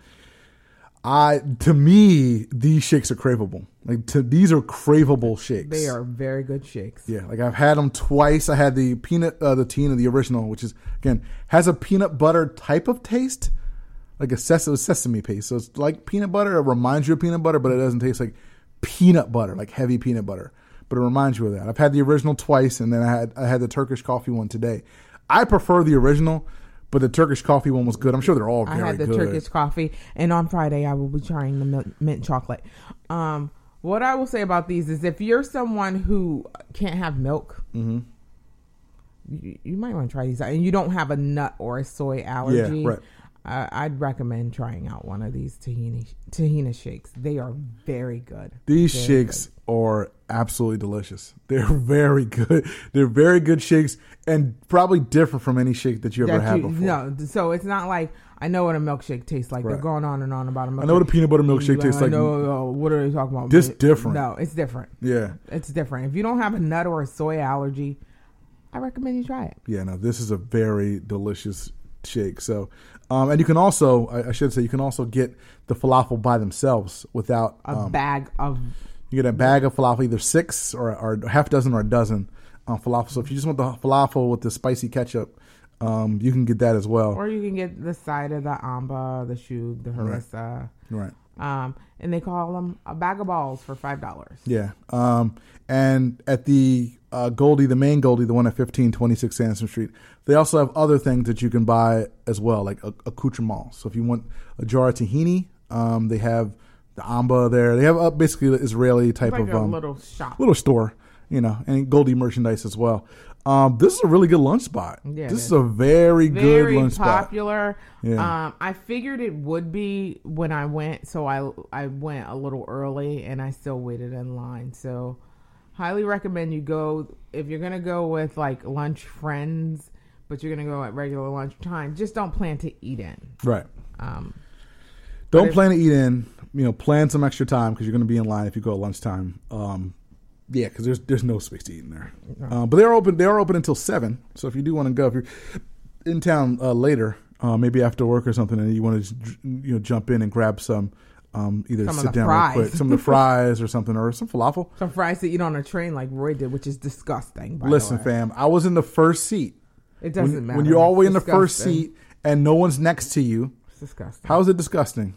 I to me these shakes are craveable. Like to these are craveable shakes. They are very good shakes. Yeah, like I've had them twice. I had the peanut, uh, the tahina, the original, which is again has a peanut butter type of taste, like a sesame, sesame paste. So it's like peanut butter. It reminds you of peanut butter, but it doesn't taste like peanut butter, like heavy peanut butter. But it reminds you of that. I've had the original twice, and then I had I had the Turkish coffee one today. I prefer the original, but the Turkish coffee one was good. I'm sure they're all very I had the good. Turkish coffee, and on Friday I will be trying the mint, mint chocolate. Um, what I will say about these is, if you're someone who can't have milk, Mm-hmm. you, you might want to try these, out. and you don't have a nut or a soy allergy. yeah, right. I I'd recommend trying out one of these tahini tahina shakes. They are very good. These Very shakes are absolutely delicious. They're very good. They're very good shakes and probably different from any shake that you ever That had you- before. No, so it's not like I know what a milkshake tastes like. Right. They're going on and on about a milkshake. I know what a peanut butter milkshake Like, tastes I like. uh, what are they talking about? This different. No, it's different. Yeah. It's different. If you don't have a nut or a soy allergy, I recommend you try it. Yeah, no, this is a very delicious shake. So, um, and you can also, I, I should say, you can also get the falafel by themselves without. A Um, bag of you get a bag of falafel, either six or, or a half dozen or a dozen um, falafel. So if you just want the falafel with the spicy ketchup, um, you can get that as well. or you can get the side of the amba, the shug, the harissa. right. Um, and they call them a bag of balls for five dollars. Yeah. Um, and at the uh, Goldie, the main Goldie, the one at 1526 Sansom Street, they also have other things that you can buy as well, like accoutrements. So if you want a jar of tahini, um, they have the amba there. They have uh, basically the Israeli type Like of um, little shop. little store, you know, and Goldie merchandise as well. Um, this is a really good lunch spot. Yeah, this is. is a very, good very lunch spot. popular. Yeah. Um, I figured it would be when I went, so I I went a little early, and I still waited in line. So, highly recommend you go if you're gonna go with like lunch friends, but you're gonna go at regular lunch time. Just don't plan to eat in. Right. Um, Don't if- plan to eat in. You know, plan some extra time because you're to be in line if you go at lunchtime. Um, yeah, because there's there's no space to eat in there. Uh, but they're open. They are open until seven. So if you do want to go, if you're in town uh, later, uh, maybe after work or something, and you want to you know jump in and grab some, um, either Some sit down fries. real quick, some of the fries or something, or some falafel. some fries to eat on a train like Roy did, which is disgusting. By Listen, the way. fam, I was in the first seat. it doesn't When, matter when you're all the way in the first seat and no one's next to you, It's disgusting. how is it disgusting?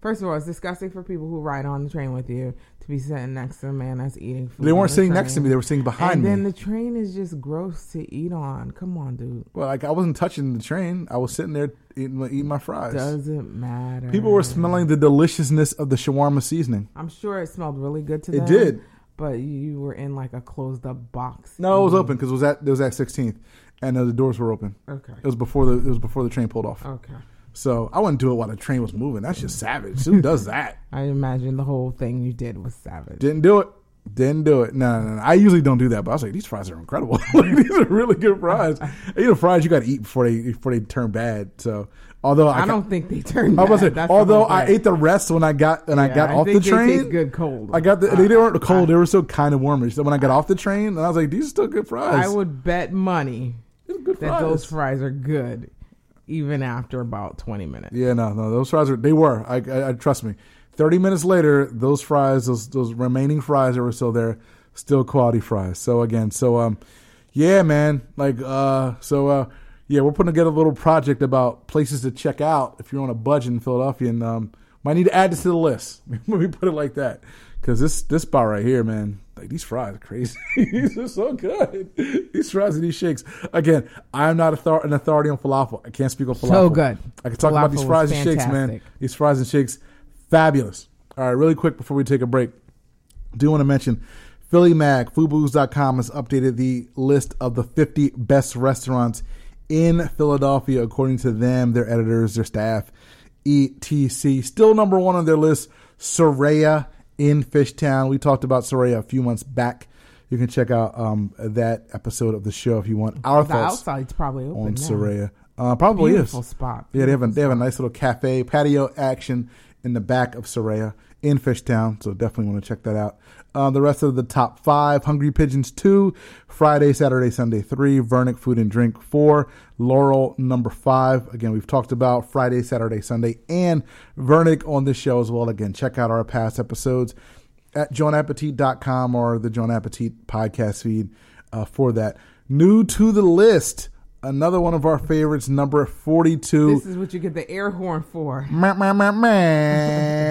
First of all, it's disgusting for people who ride on the train with you to be sitting next to a man that's eating food. They weren't the sitting next to me; they were sitting behind and me. then the train is just gross to eat on. Come on, dude. Well, like I wasn't touching the train. I was sitting there eating, my- eating my fries. Doesn't matter. People were smelling the deliciousness of the shawarma seasoning. I'm sure it smelled really good to them. It did. But you were in like a closed up box. No, it was open because it was at it was at 16th, and uh, the doors were open. Okay. It was before the it was before the train pulled off. Okay. So I wouldn't do it while the train was moving. That's just savage. Who does that? I imagine the whole thing you did was savage. Didn't do it. Didn't do it. No, no, no. I usually don't do that, but I was like, these fries are incredible. like, these are really good fries. you know, fries you got to eat before they before they turn bad. So although I, I don't think they turned. I was bad. although I ate the rest when I got when I got I off the train. good cold. I got the Uh, they weren't cold. They were still kind of warmish. So when I got off the train, and I was like, these are still good fries. I would bet money that fries. those fries are good, even after about 20 minutes. Yeah, no, no, those fries are. They were. I, I, I trust me. Thirty minutes later, those fries, those those remaining fries that were still there, still quality fries. So again, so um, yeah, man, like uh, so uh, yeah, we're putting together a little project about places to check out if you're on a budget in Philadelphia, and um, might need to add this to the list. Let me put it like that, because this this spot right here, man, like these fries are crazy. these are so good. These fries and these shakes. Again, I'm not author- an authority on falafel. I can't speak on falafel. So good. I can talk about these fries and shakes, man. These fries and shakes, fabulous. All right, really quick before we take a break, do want to mention Philly Mag, foobooz.com has updated the list of the 50 best restaurants in Philadelphia, according to them, their editors, their staff, etc. Still number one on their list, Soraya in Fishtown. We talked about Soraya a few months back. You can check out um, that episode of the show if you want our The thoughts outside's probably open on now. Soraya. Uh, probably Beautiful is. spot. Yeah, they have a they have a nice little cafe patio action in the back of Soraya in Fishtown, so definitely want to check that out. Uh, the rest of the top five: Hungry Pigeons two, Friday, Saturday, Sunday three, Vernick Food and Drink four, Laurel number five. Again, we've talked about Friday, Saturday, Sunday, and Vernick on this show as well. Again, check out our past episodes at johnappetit.com or the John Appetit podcast feed uh, for that. New to the list, another one of our favorites, number 42. This is what you get the air horn for.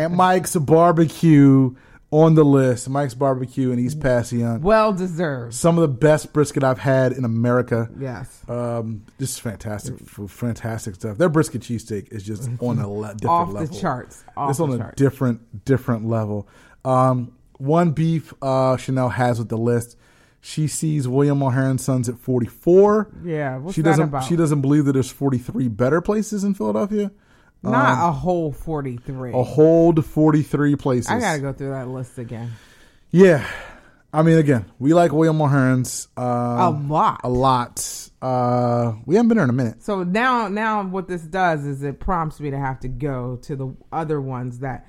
Mike's Barbecue on the list. Mike's Barbecue in East Passyunk. Well deserved. Some of the best brisket I've had in America. Yes. Um, just fantastic, fantastic stuff. Their brisket cheesesteak is just on a le- different Off level. the charts. Off it's the on a charts. different different level. Um, one beef uh, Chanel has with the list. She sees William Mulherin's Sons at 44. Yeah. She doesn't. She doesn't believe that there's 43 better places in Philadelphia. Not a whole 43. A whole 43 places. I got to go through that list again. Yeah, I mean, again, we like William Mulherin's uh, a lot. a lot. Uh, we haven't been there in a minute. So now, now what this does is it prompts me to have to go to the other ones that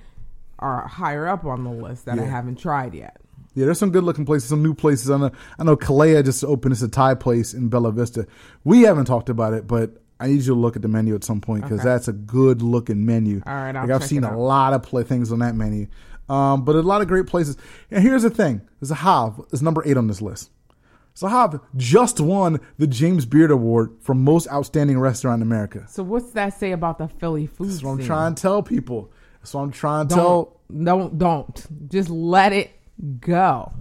are higher up on the list that I haven't tried yet. Yeah, there's some good looking places, some new places. I know, I know Kalaya just opened this a Thai place in Bella Vista. We haven't talked about it, but I need you to look at the menu at some point because Okay. that's a good looking menu. All right, I'll like I've seen a lot of play things on that menu, um, but a lot of great places. And here's the thing: Zahav is number eight on this list. Zahav just won the James Beard Award for most outstanding restaurant in America. So what's that say about the Philly food That's what I'm scene? trying to tell people. That's what I'm trying to tell. Don't, don't, don't. Just let it go.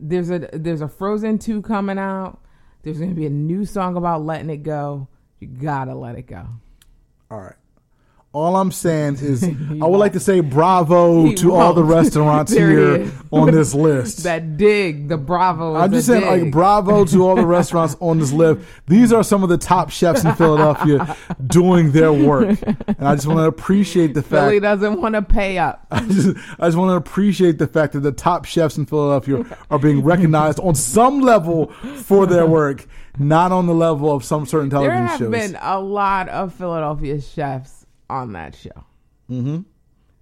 There's a there's a Frozen two coming out. There's gonna be a new song about letting it go. You gotta let it go. All right. All I'm saying is, I would like to say bravo He to all the restaurants here on this list. That dig, the Bravo. I'm just saying, like, bravo to all the restaurants on this list. These are some of the top chefs in Philadelphia doing their work, and I just want to appreciate the fact. Philly doesn't want to pay up. I just, I just want to appreciate the fact that the top chefs in Philadelphia are being recognized on some level for their work, not on the level of some certain television shows. There have shows. been a lot of Philadelphia chefs on that show. Mm-hmm.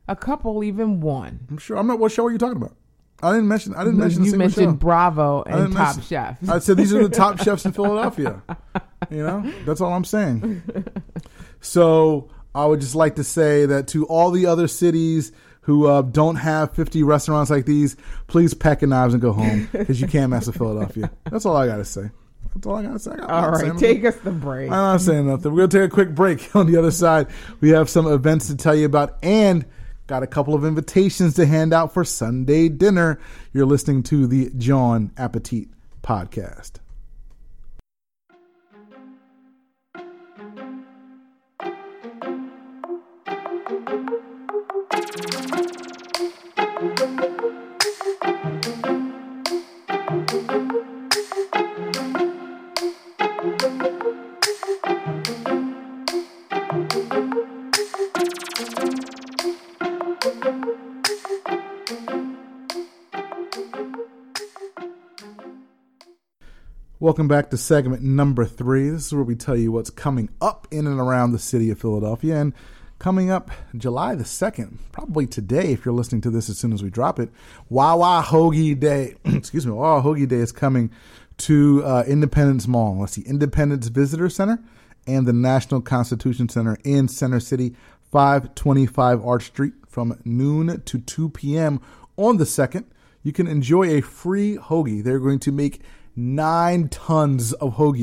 A couple even won. I'm sure. I'm not. What show are you talking about? I didn't mention. I didn't mention. you mentioned show. Bravo and Top mention- Chef. I said these are the top chefs in Philadelphia. You know, that's all I'm saying. So I would just like to say that to all the other cities who uh, don't have 50 restaurants like these, please pack your knives and go home because you can't mess with Philadelphia. That's all I gotta say. That's all I gotta say. I got- All right, nothing. take us the break. I'm not saying nothing. We're gonna take a quick break. On the other side, we have some events to tell you about and got a couple of invitations to hand out for Sunday dinner. You're listening to the John Appetit podcast. Welcome back to segment number three. This is where we tell you what's coming up in and around the city of Philadelphia. And coming up July the 2nd, probably today, if you're listening to this as soon as we drop it, Wawa Hoagie Day, excuse me, Wawa Hoagie Day is coming to uh, Independence Mall. Let's see, Independence Visitor Center and the National Constitution Center in Center City, 525 Arch Street from noon to 2 p.m. on the 2nd. You can enjoy a free hoagie. They're going to make nine tons of hoagies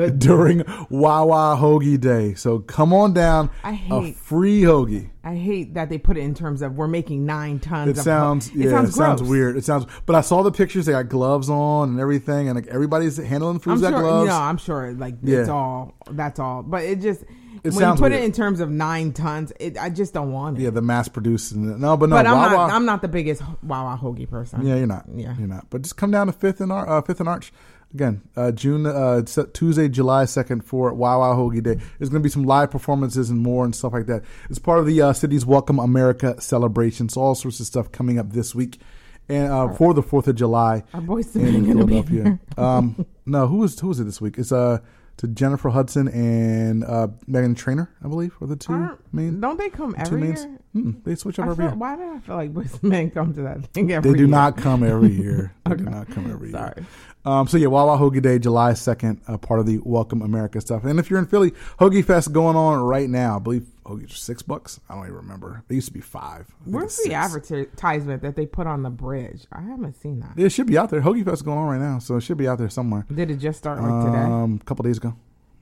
Oh during Wawa Hoagie Day. So come on down. I hate- a free hoagie. I hate that they put it in terms of we're making nine tons. It of sounds it yeah, sounds, it sounds weird. It sounds, but I saw the pictures. They got gloves on and everything, and like everybody's handling food. I'm sure. gloves. No, I'm sure. Like Yeah. it's all. That's all. But it just when sounds you put weird. it in terms of nine tons, it, I just don't want it. yeah, the mass produced. No, but no, but I'm Wawa. not. I'm not the biggest Wawa hoagie person. Yeah, you're not. Yeah. you're not. But just come down to Fifth and Ar- uh, Fifth and Arch. Again, uh, June uh, Tuesday, July second for Wawa Hoagie Day. There's going to be some live performances and more and stuff like that. It's part of the uh, city's Welcome America celebration. So all sorts of stuff coming up this week, and uh, for the Fourth of July Our boy's in Philadelphia. um, no, who was who was it this week? It's uh to Jennifer Hudson and uh, Meghan Trainor, I believe, are the two Aren't- main Don't they come every mains. year? Mm, they switch up I every feel, year. why do I feel like men come to that thing every They do year? not come every year. They do not come every year. Sorry. Um, so yeah, Wawa Hoagie Day, July second, uh, part of the Welcome America stuff. And if you're in Philly, Hoagie Fest going on right now. I believe are six bucks. I don't even remember. They used to be five. Where's the advertisement that they put on the bridge? I haven't seen that. It should be out there. Hoagie Fest is going on right now, so it should be out there somewhere. Did it just start like today? Um, a couple days ago.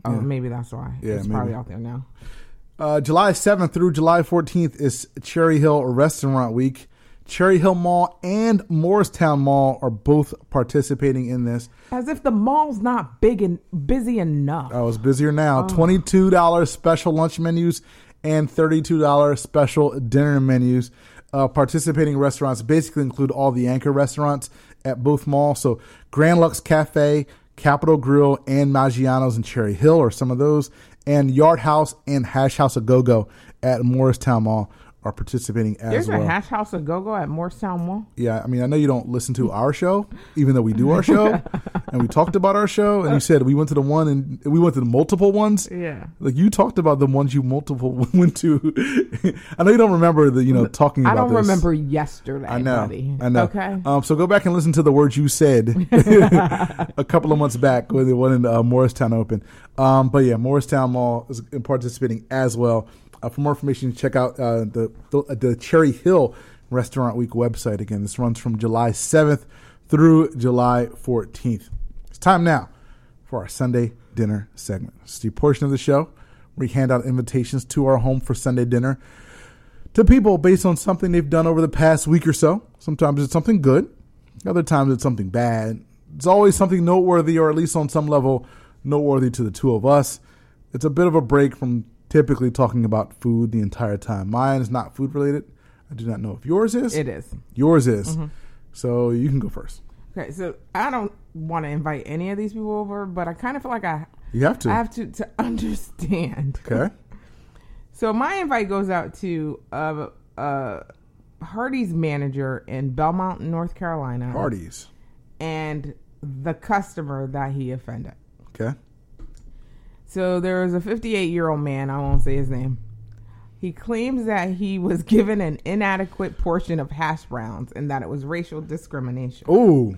oh, yeah. maybe that's why. Yeah, it's probably out there now. Uh, July 7th through July 14th is Cherry Hill Restaurant Week. Cherry Hill Mall and Moorestown Mall are both participating in this. As if the mall's not big and busy enough. I was busier Oh. now. Twenty-two dollars special lunch menus and thirty-two dollars special dinner menus. Uh, participating restaurants basically include all the anchor restaurants at both malls. So Grand Lux Cafe, Capital Grille, and Maggiano's in Cherry Hill are some of those. And Yard House and Hash House of Go Go at Moorestown Mall are participating as There's well. There's a hash house of go-go at Moorestown Mall. Yeah, I mean, I know you don't listen to our show, even though we do our show, and we talked about our show, and you said we went to the one and we went to the multiple ones. Yeah. Like you talked about the ones you multiple went to. I know you don't remember the you know talking I don't this. remember yesterday, I know. buddy. I know. Okay. Um, so go back and listen to the words you said a couple of months back when the one in uh, Moorestown open. Um, but yeah, Moorestown Mall is participating as well. Uh, for more information, check out uh, the, the the Cherry Hill Restaurant Week website. Again, this runs from July 7th through July 14th. It's time now for our Sunday dinner segment. It's the portion of the show where we hand out invitations to our home for Sunday dinner to people based on something they've done over the past week or so. Sometimes it's something good, other times it's something bad. It's always something noteworthy, or at least on some level, noteworthy to the two of us. It's a bit of a break from typically talking about food the entire time. Mine is not food related. I do not know if yours is. It is. Yours is. So you can go first. Okay, so I don't want to invite any of these people over, but I kind of feel like I You have to. I have to to understand. okay. So my invite goes out to uh uh Hardee's manager in Belmont, North Carolina, Parties. and the customer that he offended. Okay. So there was a 58 year old man, I won't say his name. He claims that he was given an inadequate portion of hash browns and that it was racial discrimination. Ooh.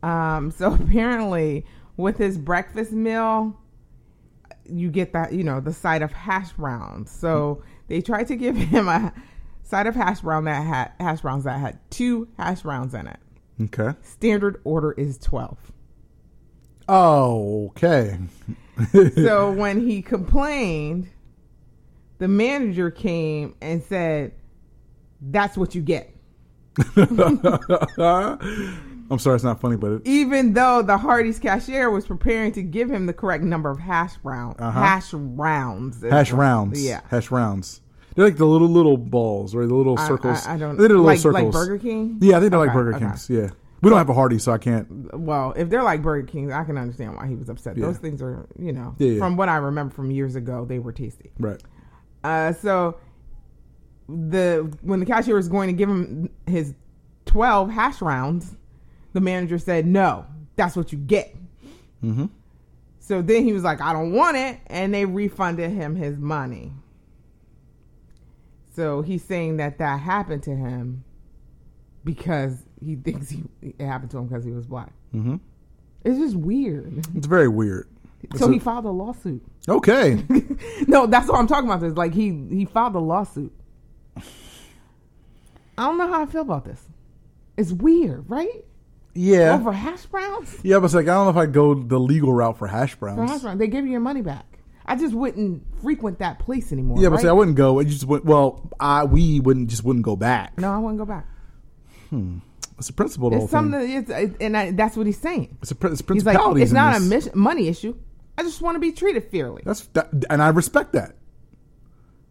Um, so apparently, with his breakfast meal, you get that, you know, the side of hash browns. So they tried to give him a side of hash brown that had hash browns that had two hash browns in it. Okay. Standard order is 12. Oh, okay. so when he complained, the manager came and said, "That's what you get." I'm sorry, it's not funny, but it, Even though the Hardee's cashier was preparing to give him the correct number of hash brown Uh-huh. hash rounds, hash what- rounds. yeah. Hash rounds. They're like the little little balls, or the little circles. I, I don't They did little like circles. like Burger King. Yeah, I think they're like Burger okay. Kings. Yeah, we don't have a Hardee, so I can't. Well, if they're like Burger King, I can understand why he was upset. Yeah. Those things are, you know, Yeah, yeah. from what I remember from years ago, they were tasty. Right. Uh, so the when the cashier was going to give him his twelve hash rounds, the manager said, "No, that's what you get." Mm-hmm. So then he was like, "I don't want it," and they refunded him his money. So he's saying that that happened to him because he thinks he it happened to him because he was black. Mm-hmm. It's just weird. It's very weird. So a- he filed a lawsuit. okay. no, that's what I'm talking about. This like he he filed a lawsuit. I don't know how I feel about this. It's weird, right? Yeah. Over hash browns. Yeah, but it's like I don't know if I go the legal route for hash browns. For hash browns, they give you your money back. I just wouldn't frequent that place anymore. Yeah, but right? see, I wouldn't go. I just went. Well, I we wouldn't just wouldn't go back. no, I wouldn't go back. It's a principle. It's thing. something. It's, and I, that's what he's saying. It's a it's He's like, it's not a money issue. I just want to be treated fairly. That's that, and I respect that.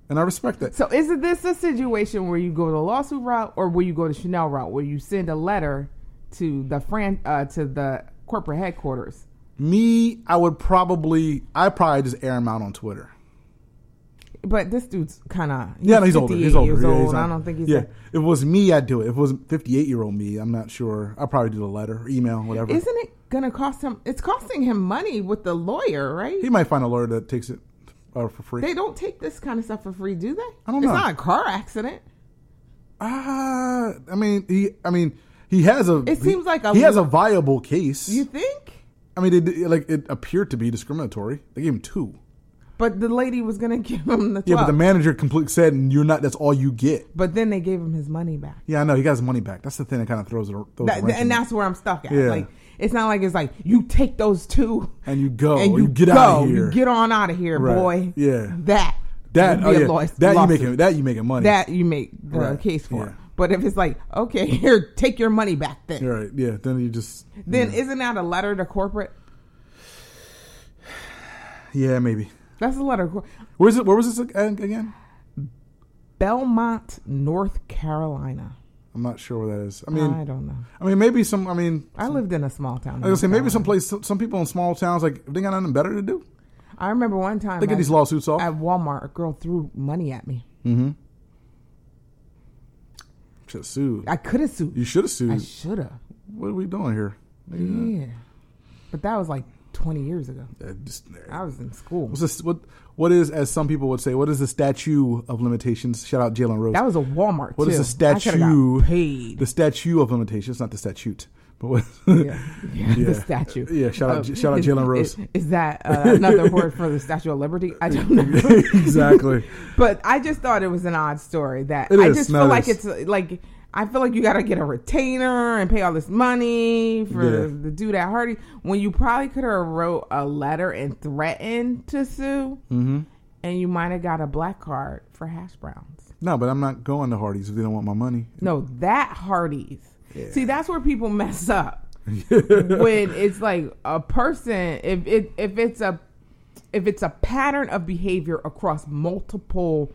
And I respect that. So is it this a situation where you go the lawsuit route or where you go the Chanel route where you send a letter to the fran uh, to the corporate headquarters. Me, I would probably, I probably just air him out on Twitter. But this dude's kind of Yeah, no, he's older. He's 58 older. Yeah, old. he's I don't think he's. Yeah, if it was me, I'd do it. If it was fifty-eight year old me, I'm not sure. I'd probably do the letter, email, whatever. Isn't it gonna cost him? It's costing him money with the lawyer, right? he might find a lawyer that takes it uh, for free. they don't take this kind of stuff for free, do they? I don't know. It's not a car accident. Ah, I mean, he. I mean, he has a. It seems like a he has a viable case. You think? I mean, it- like it appeared to be discriminatory. They gave him two. But the lady was gonna give him the 12. Yeah, but the manager completely said, "You're not. That's all you get." But then they gave him his money back. Yeah, I know. He got his money back. That's the thing that kind of throws it. Throws That- a wrench in and it. that's where I'm stuck at. Yeah. Like it's not like it's like you take those two and you go. and you, you get go, out of here. You get on out of here, Right. boy. Yeah. That that. Oh yeah. law- that you making. That you making money. that you make the Right. case for. Yeah. But if it's like, okay, here, take your money back then. Right. Yeah. Then you just. Then yeah. isn't that a letter to corporate? yeah, maybe. That's a letter. Where's it? Where was this again? Belmont, North Carolina. I'm not sure where that is. I mean, I, don't know. I mean, maybe some. I mean, I lived in a small town. I was gonna say maybe some place. Some people in small towns like they got nothing better to do. I remember one time They get at- these lawsuits off. at Walmart. A girl threw money at me. mm-hmm. Should have sued. I could have sued. You should have sued. I should have. what are we doing here? Yeah, but that was like 20 years ago. Uh, just- I was in school. What's this? What? What is, as some people would say, what is the statue of limitations? Shout out Jalen Rose. That was a Walmart. What too. is the statue? The statue of limitations, not the statute, but what? yeah. yeah, Yeah. the statue. Yeah, shout out- shout out Jalen Rose. Is, is that uh, another word for the Statue of Liberty? I don't know. exactly. but I just thought it was an odd story. That It I is. just feel like it's like I feel like you got to get a retainer and pay all this money for Yeah. the dude at Hardee when you probably could have wrote a letter and threatened to sue, hmm and you might have got a black card for hash browns. No, but I'm not going to Hardee's if they don't want my money. No, that Hardee's. Yeah. See, that's where people mess up. when it's like a person, if it if it's a if it's a pattern of behavior across multiple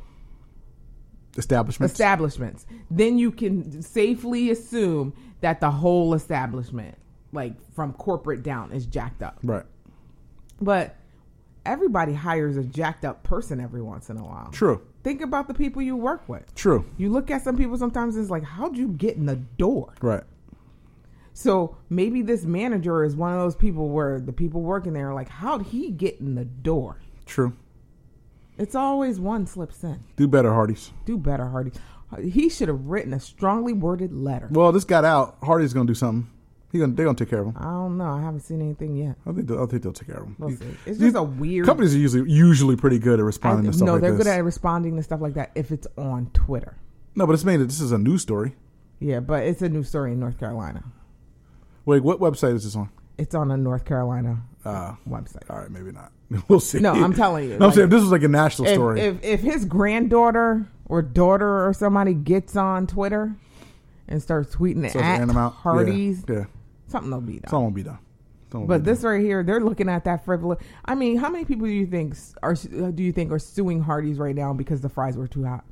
Establishments. establishments, then you can safely assume that the whole establishment, like from corporate down, is jacked up. right. But everybody hires a jacked up person every once in a while. True. Think about the people you work with. True. You look at some people sometimes it's like, how'd you get in the door? Right. So maybe this manager is one of those people where the people working there are like, how'd he get in the door? True. It's always one slips in. Do better, Hardee's. Do better, Hardee. He should have written a strongly worded letter. Well, this got out. Hardee's gonna do something. He gonna they're gonna take care of him. I don't know. I haven't seen anything yet. I think they'll, I think they'll take care of him. We'll see. It's just a weird. companies are usually usually pretty good at responding to stuff like that. no, like they're this. good at responding to stuff like that if it's on Twitter. no, but it's made it. This is a news story. Yeah, but it's a new story in North Carolina. Wait, what website is this on? It's on a North Carolina Uh, website. all right, maybe not. We'll see. No, I'm telling you, No, I'm like, saying this was like a national If, story. if if his granddaughter or daughter or somebody gets on Twitter and starts tweeting starts at out. Hardee's, Yeah, yeah. something will be done. Something will be done. Something But be this right here, they're looking at that frivolous. I mean, how many people do you think are do you think are suing Hardee's right now because the fries were too hot?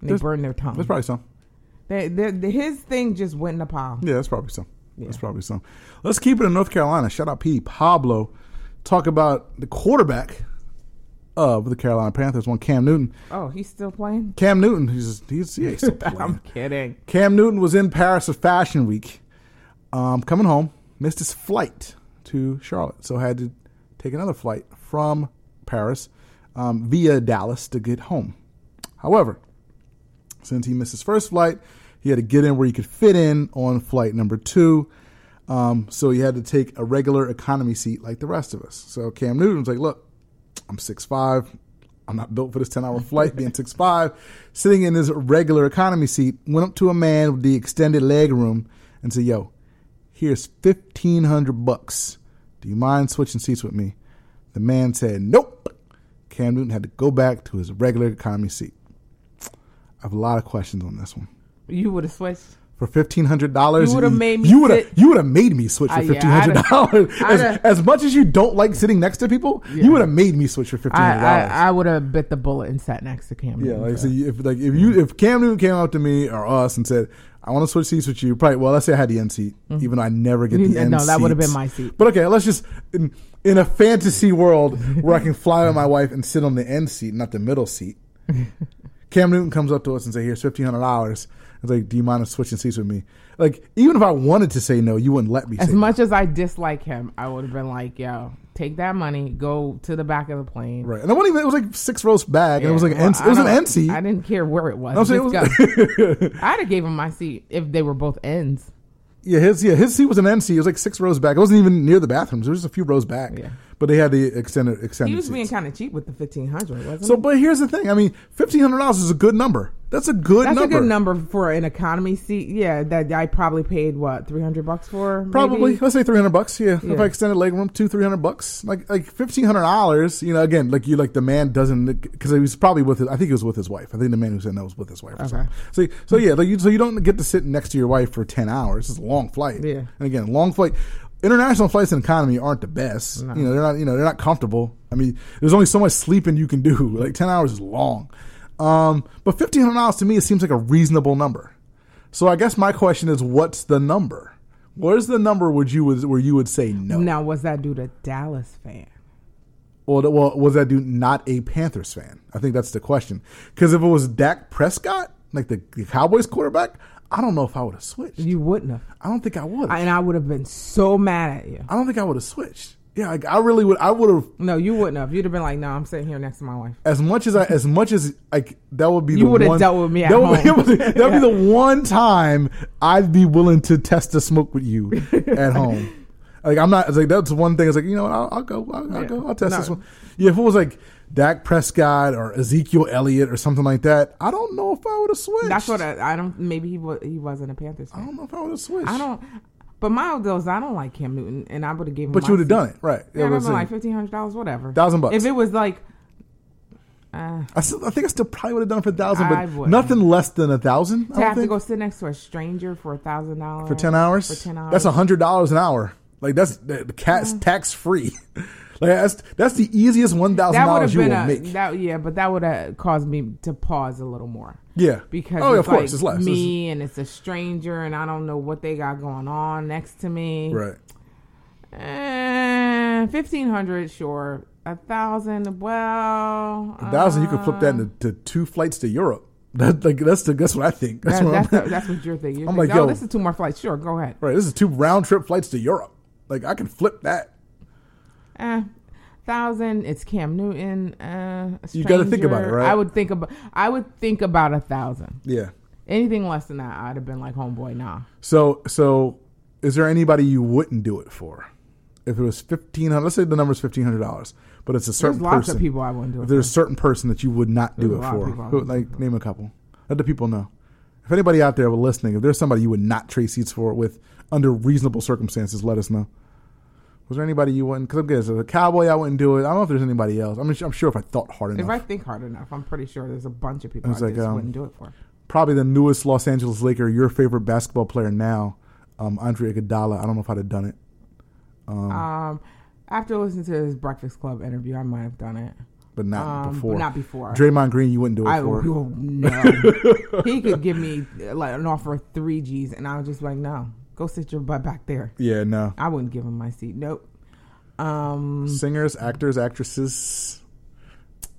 And they burned their tongue. There's probably some. They, they, they- his thing just went in the pile. Yeah, that's probably some. Yeah. That's probably some. Let's keep it in North Carolina. Shout out P. Pablo. Talk about the quarterback of the Carolina Panthers, one Cam Newton. Oh, he's still playing? Cam Newton, he's he's, he's still playing. I'm kidding. Cam Newton was in Paris for Fashion Week. Um, coming home, missed his flight to Charlotte, so had to take another flight from Paris um, via Dallas to get home. However, since he missed his first flight, he had to get in where he could fit in on flight number two. Um, so he had to take a regular economy seat like the rest of us. So Cam Newton was like, "Look, I'm 6'5". I'm not built for this 10 hour flight being 6'5. Sitting in his regular economy seat, went up to a man with the extended leg room and said, Yo, here's 1500 bucks. Do you mind switching seats with me? The man said, Nope. Cam Newton had to go back to his regular economy seat. I have a lot of questions on this one. You would have switched. For fifteen hundred dollars, You would've made me You would have. You would have made me switch for fifteen hundred dollars. As, as much as you don't like sitting next to people, Yeah. you would have made me switch for fifteen hundred dollars. I, I would have bit the bullet and sat next to Cam. Yeah, like so if like if you if Cam Newton came up to me or us and said, "I want to switch seats with you," probably well, let's say I had the end seat, even though I never get the end. Mm-hmm. no, that would've been my seat. But okay, let's just in, in a fantasy world where I can fly with my wife and sit on the end seat, not the middle seat. Cam Newton comes up to us and say, "Here's fifteen hundred dollars." It's like, "Do you mind switching seats with me?" Like, even if I wanted to say no, you wouldn't let me. As much as I dislike him, I would have been like, "Yo, take that money, go to the back of the plane." right. And I wasn't even. It was like six rows back, and it was like an Well, end, it was an end seat. I didn't care where it was. I'm saying Just it was-. I'd have gave him my seat if they were both ends. Yeah, his yeah his seat was an end seat. It was like six rows back. It wasn't even near the bathrooms. It was just a few rows back. Yeah. But they had the extended extended. He was seats. being kind of cheap with the fifteen hundred, wasn't so, he? but here's the thing. I mean, fifteen hundred dollars is a good number. That's a good number. That's number. a good number for an economy seat. Yeah, that I probably paid what three hundred bucks for. maybe? Probably, let's say three hundred bucks. Yeah. if I extended leg room, two three hundred bucks. Like like fifteen hundred dollars. You know, again, like you like the man doesn't because he was probably with his. I think he was with his wife. I think the man who said that was with his wife. Or Okay. something. So so yeah, like you, so you don't get to sit next to your wife for ten hours. It's a long flight. Yeah. And again, long flight. International flights in economy aren't the best. No. You know, they're not. You know, they're not comfortable. I mean, there's only so much sleeping you can do. Like ten hours is long. Um, but fifteen hundred dollars to me, it seems like a reasonable number. So I guess my question is, what's the number? Where's the number would you would where you would say no? Now was that due to Dallas fan? Or the- well, was that dude not a Panthers fan? I think that's the question. Because if it was Dak Prescott, like the, the Cowboys quarterback, I don't know if I would have switched. You wouldn't have, I don't think I would. And I would have been so mad at you. I don't think I would have switched. Yeah, like, I really would. I would have No, you wouldn't have. You'd have been like, "No, I'm sitting here next to my wife." as much as I as much as like that would be You the would've dealt with me at that would, home. That would be the one time I'd be willing to test the smoke with you at home. Like I'm not. It's like that's one thing. It's like you know what? I'll, I'll go. I'll, I'll Yeah. go. I'll test No. this one. Yeah, if it was like Dak Prescott or Ezekiel Elliott or something like that, I don't know if I would have switched. That's what I, I don't. Maybe he was. He wasn't a Panthers I don't know if I would have switched. I don't. But my those, I don't like Cam Newton, and I would have given. But my you would have done it, right? Yeah, it was have been like fifteen hundred dollars, whatever. Thousand bucks. If it was like, uh, I, still, I think I still probably would have done it for a thousand, I but wouldn't. nothing less than a thousand. I to don't have to think. go sit next to a stranger for a thousand dollars for ten hours. For ten hours, That's a hundred dollars an hour. Like that's the the cat's tax free. like that's that's the easiest one thousand dollars you been will a make. that. Yeah, but that would have caused me to pause a little more yeah. because oh, it's of course, like it's less. It's- me and it's a stranger, and I don't know what they got going on next to me. right. Eh, fifteen hundred, sure. A thousand, well, A thousand, you could flip that uh, into to two flights to Europe. That like that's the that's what I think. That's That, what that's, the- that's what you're thinking. You're I'm thinking, like, oh, yo. this is two more flights. Sure, go ahead. right. This is two round trip flights to Europe. Like I can flip that. Eh, thousand. It's Cam Newton. Uh, You gotta think about it, right? I would think about. I would think about a thousand. Yeah. Anything less than that, I'd have been like, homeboy, nah. So so, is there anybody you wouldn't do it for? If it was fifteen hundred, let's say the number is fifteen hundred dollars, but it's a There's certain lots person. of people I wouldn't do it. If For. there's a certain person that you would not do There's it a lot of for, who, like name a couple. Let the people know. If anybody out there were listening, if there's somebody you would not trade seats for with under reasonable circumstances, let us know. Was there anybody you wouldn't? Because again, as a cowboy, I wouldn't do it. I don't know if there's anybody else. I'm, I'm sure if I thought hard enough. If. I think hard enough, I'm pretty sure there's a bunch of people I like, just um, wouldn't do it for. Probably the newest Los Angeles Laker, your favorite basketball player now, um, Andre Iguodala. I don't know if I'd have done it. Um, after listening to his Breakfast Club interview, I might have done it. but not Um, but before. not before. Draymond Green, you wouldn't do it I for. oh, no. he could give me like an offer of three G's, and I was just like, no, go sit your butt back there. yeah, no. I wouldn't give him my seat. Nope. Um, Singers, actors, actresses,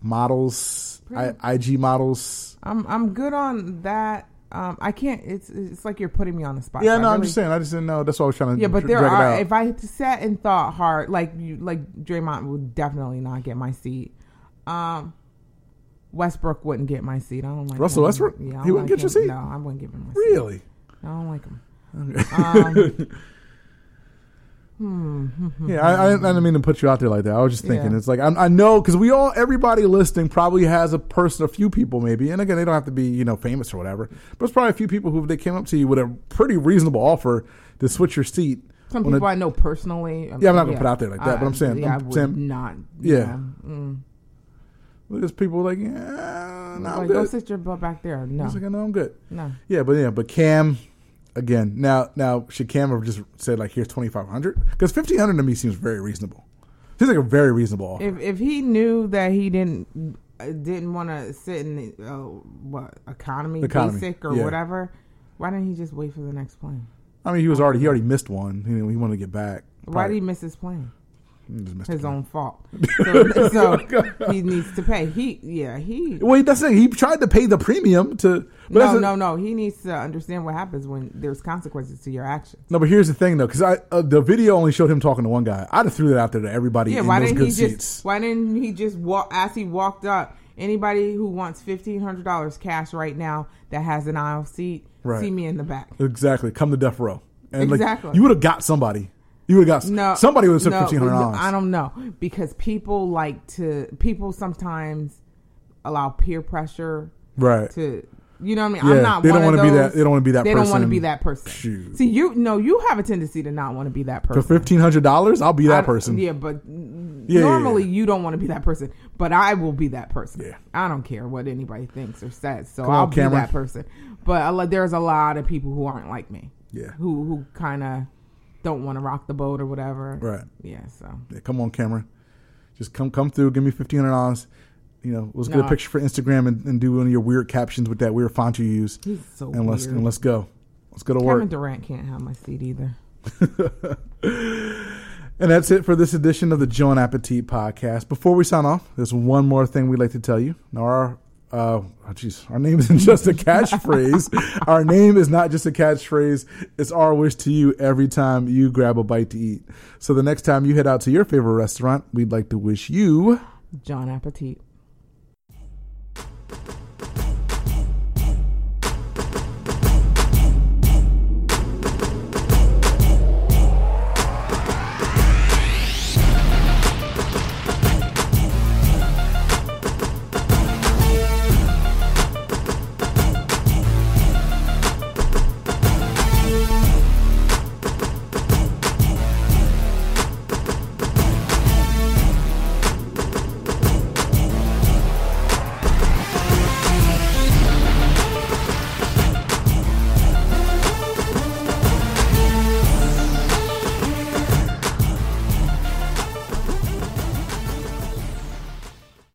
models, I, IG models. I'm I'm good on that. Um, I can't. It's it's like you're putting me on the spot. Yeah, I no, I'm really- just saying. I just didn't know. That's why I was trying to. Yeah, but dr- there are. If I sat and thought hard, like you, like Draymond would definitely not get my seat. Um, Westbrook wouldn't get my seat. I don't like Russell him. Westbrook? Yeah, I He wouldn't like get your seat? No, I wouldn't give him my seat. really? I don't like him. Um, yeah, I, I, I didn't mean to put you out there like that. I was just thinking. Yeah. It's like I, I know because we all, everybody listening probably has a person, a few people maybe, and again, they don't have to be you know famous or whatever. But it's probably a few people who if they came up to you with a pretty reasonable offer to switch your seat. Some people I know personally. Yeah, I'm not gonna put out there like that, but I'm saying- yeah, I'm I saying- not. Yeah. Mm. There's people like, yeah, no, I'm like, go good. sit your butt back there. I No, was like, no, I'm good. no. Yeah, but yeah, but Cam, again, now now should Cam have just said like here's twenty five hundred? Because fifteen hundred to me seems very reasonable. Seems like a very reasonable offer. If if he knew that he didn't uh, didn't want to sit in the uh, what economy, Economy, basic or yeah. whatever, why didn't he just wait for the next plane? I mean, he was already he already missed one. Know, he wanted to get back. Why did he miss his plane? He just missed His own fault. So, so he needs to pay. He yeah he. Well, that's thing. He tried to pay the premium to. But No, no, no. He needs to understand what happens when there's consequences to your actions. No, but here's the thing though, because I uh, the video only showed him talking to one guy. I'd have threw that out there to everybody Yeah, in why didn't he seats. just? Why didn't he just walk as he walked up? Anybody who wants fifteen hundred dollars cash right now that has an aisle seat, Right. see me in the back. Exactly. Come to death row. And like, Exactly. you would have got somebody. You would have got No, somebody would have took no, fifteen hundred dollars. I don't know because people like to. People sometimes allow peer pressure Right. to. You know what I mean? Yeah, I'm not. they don't want wanna be that- they don't wanna be that They don't want to be that person. Shoot. See, you no, you have a tendency to not want to be that person. For fifteen hundred dollars, I'll be I- that person. Yeah, but yeah, normally yeah. you don't want to be that person, but I will be that person. Yeah. I don't care what anybody thinks or says, so Come I'll be Cameron. that person. But there's a lot of people who aren't like me. Yeah. Who who kind of don't want to rock the boat or whatever. Right. Yeah. So Yeah, come on, Cameron. Just come come through. Give me fifteen hundred dollars. You know, let's get No. a picture for Instagram and, and do one of your weird captions with that weird font you use. he's so and let's weird. and let's go. Let's go to Kevin work. Durant can't have my seat either. And that's it for this edition of the Jawn Appetit podcast. Before we sign off, there's one more thing we'd like to tell you. Now, our uh, oh, jeez, our name isn't just a catchphrase. our name is not just a catchphrase. It's our wish to you every time you grab a bite to eat. So the next time you head out to your favorite restaurant, we'd like to wish you Jawn Appetit.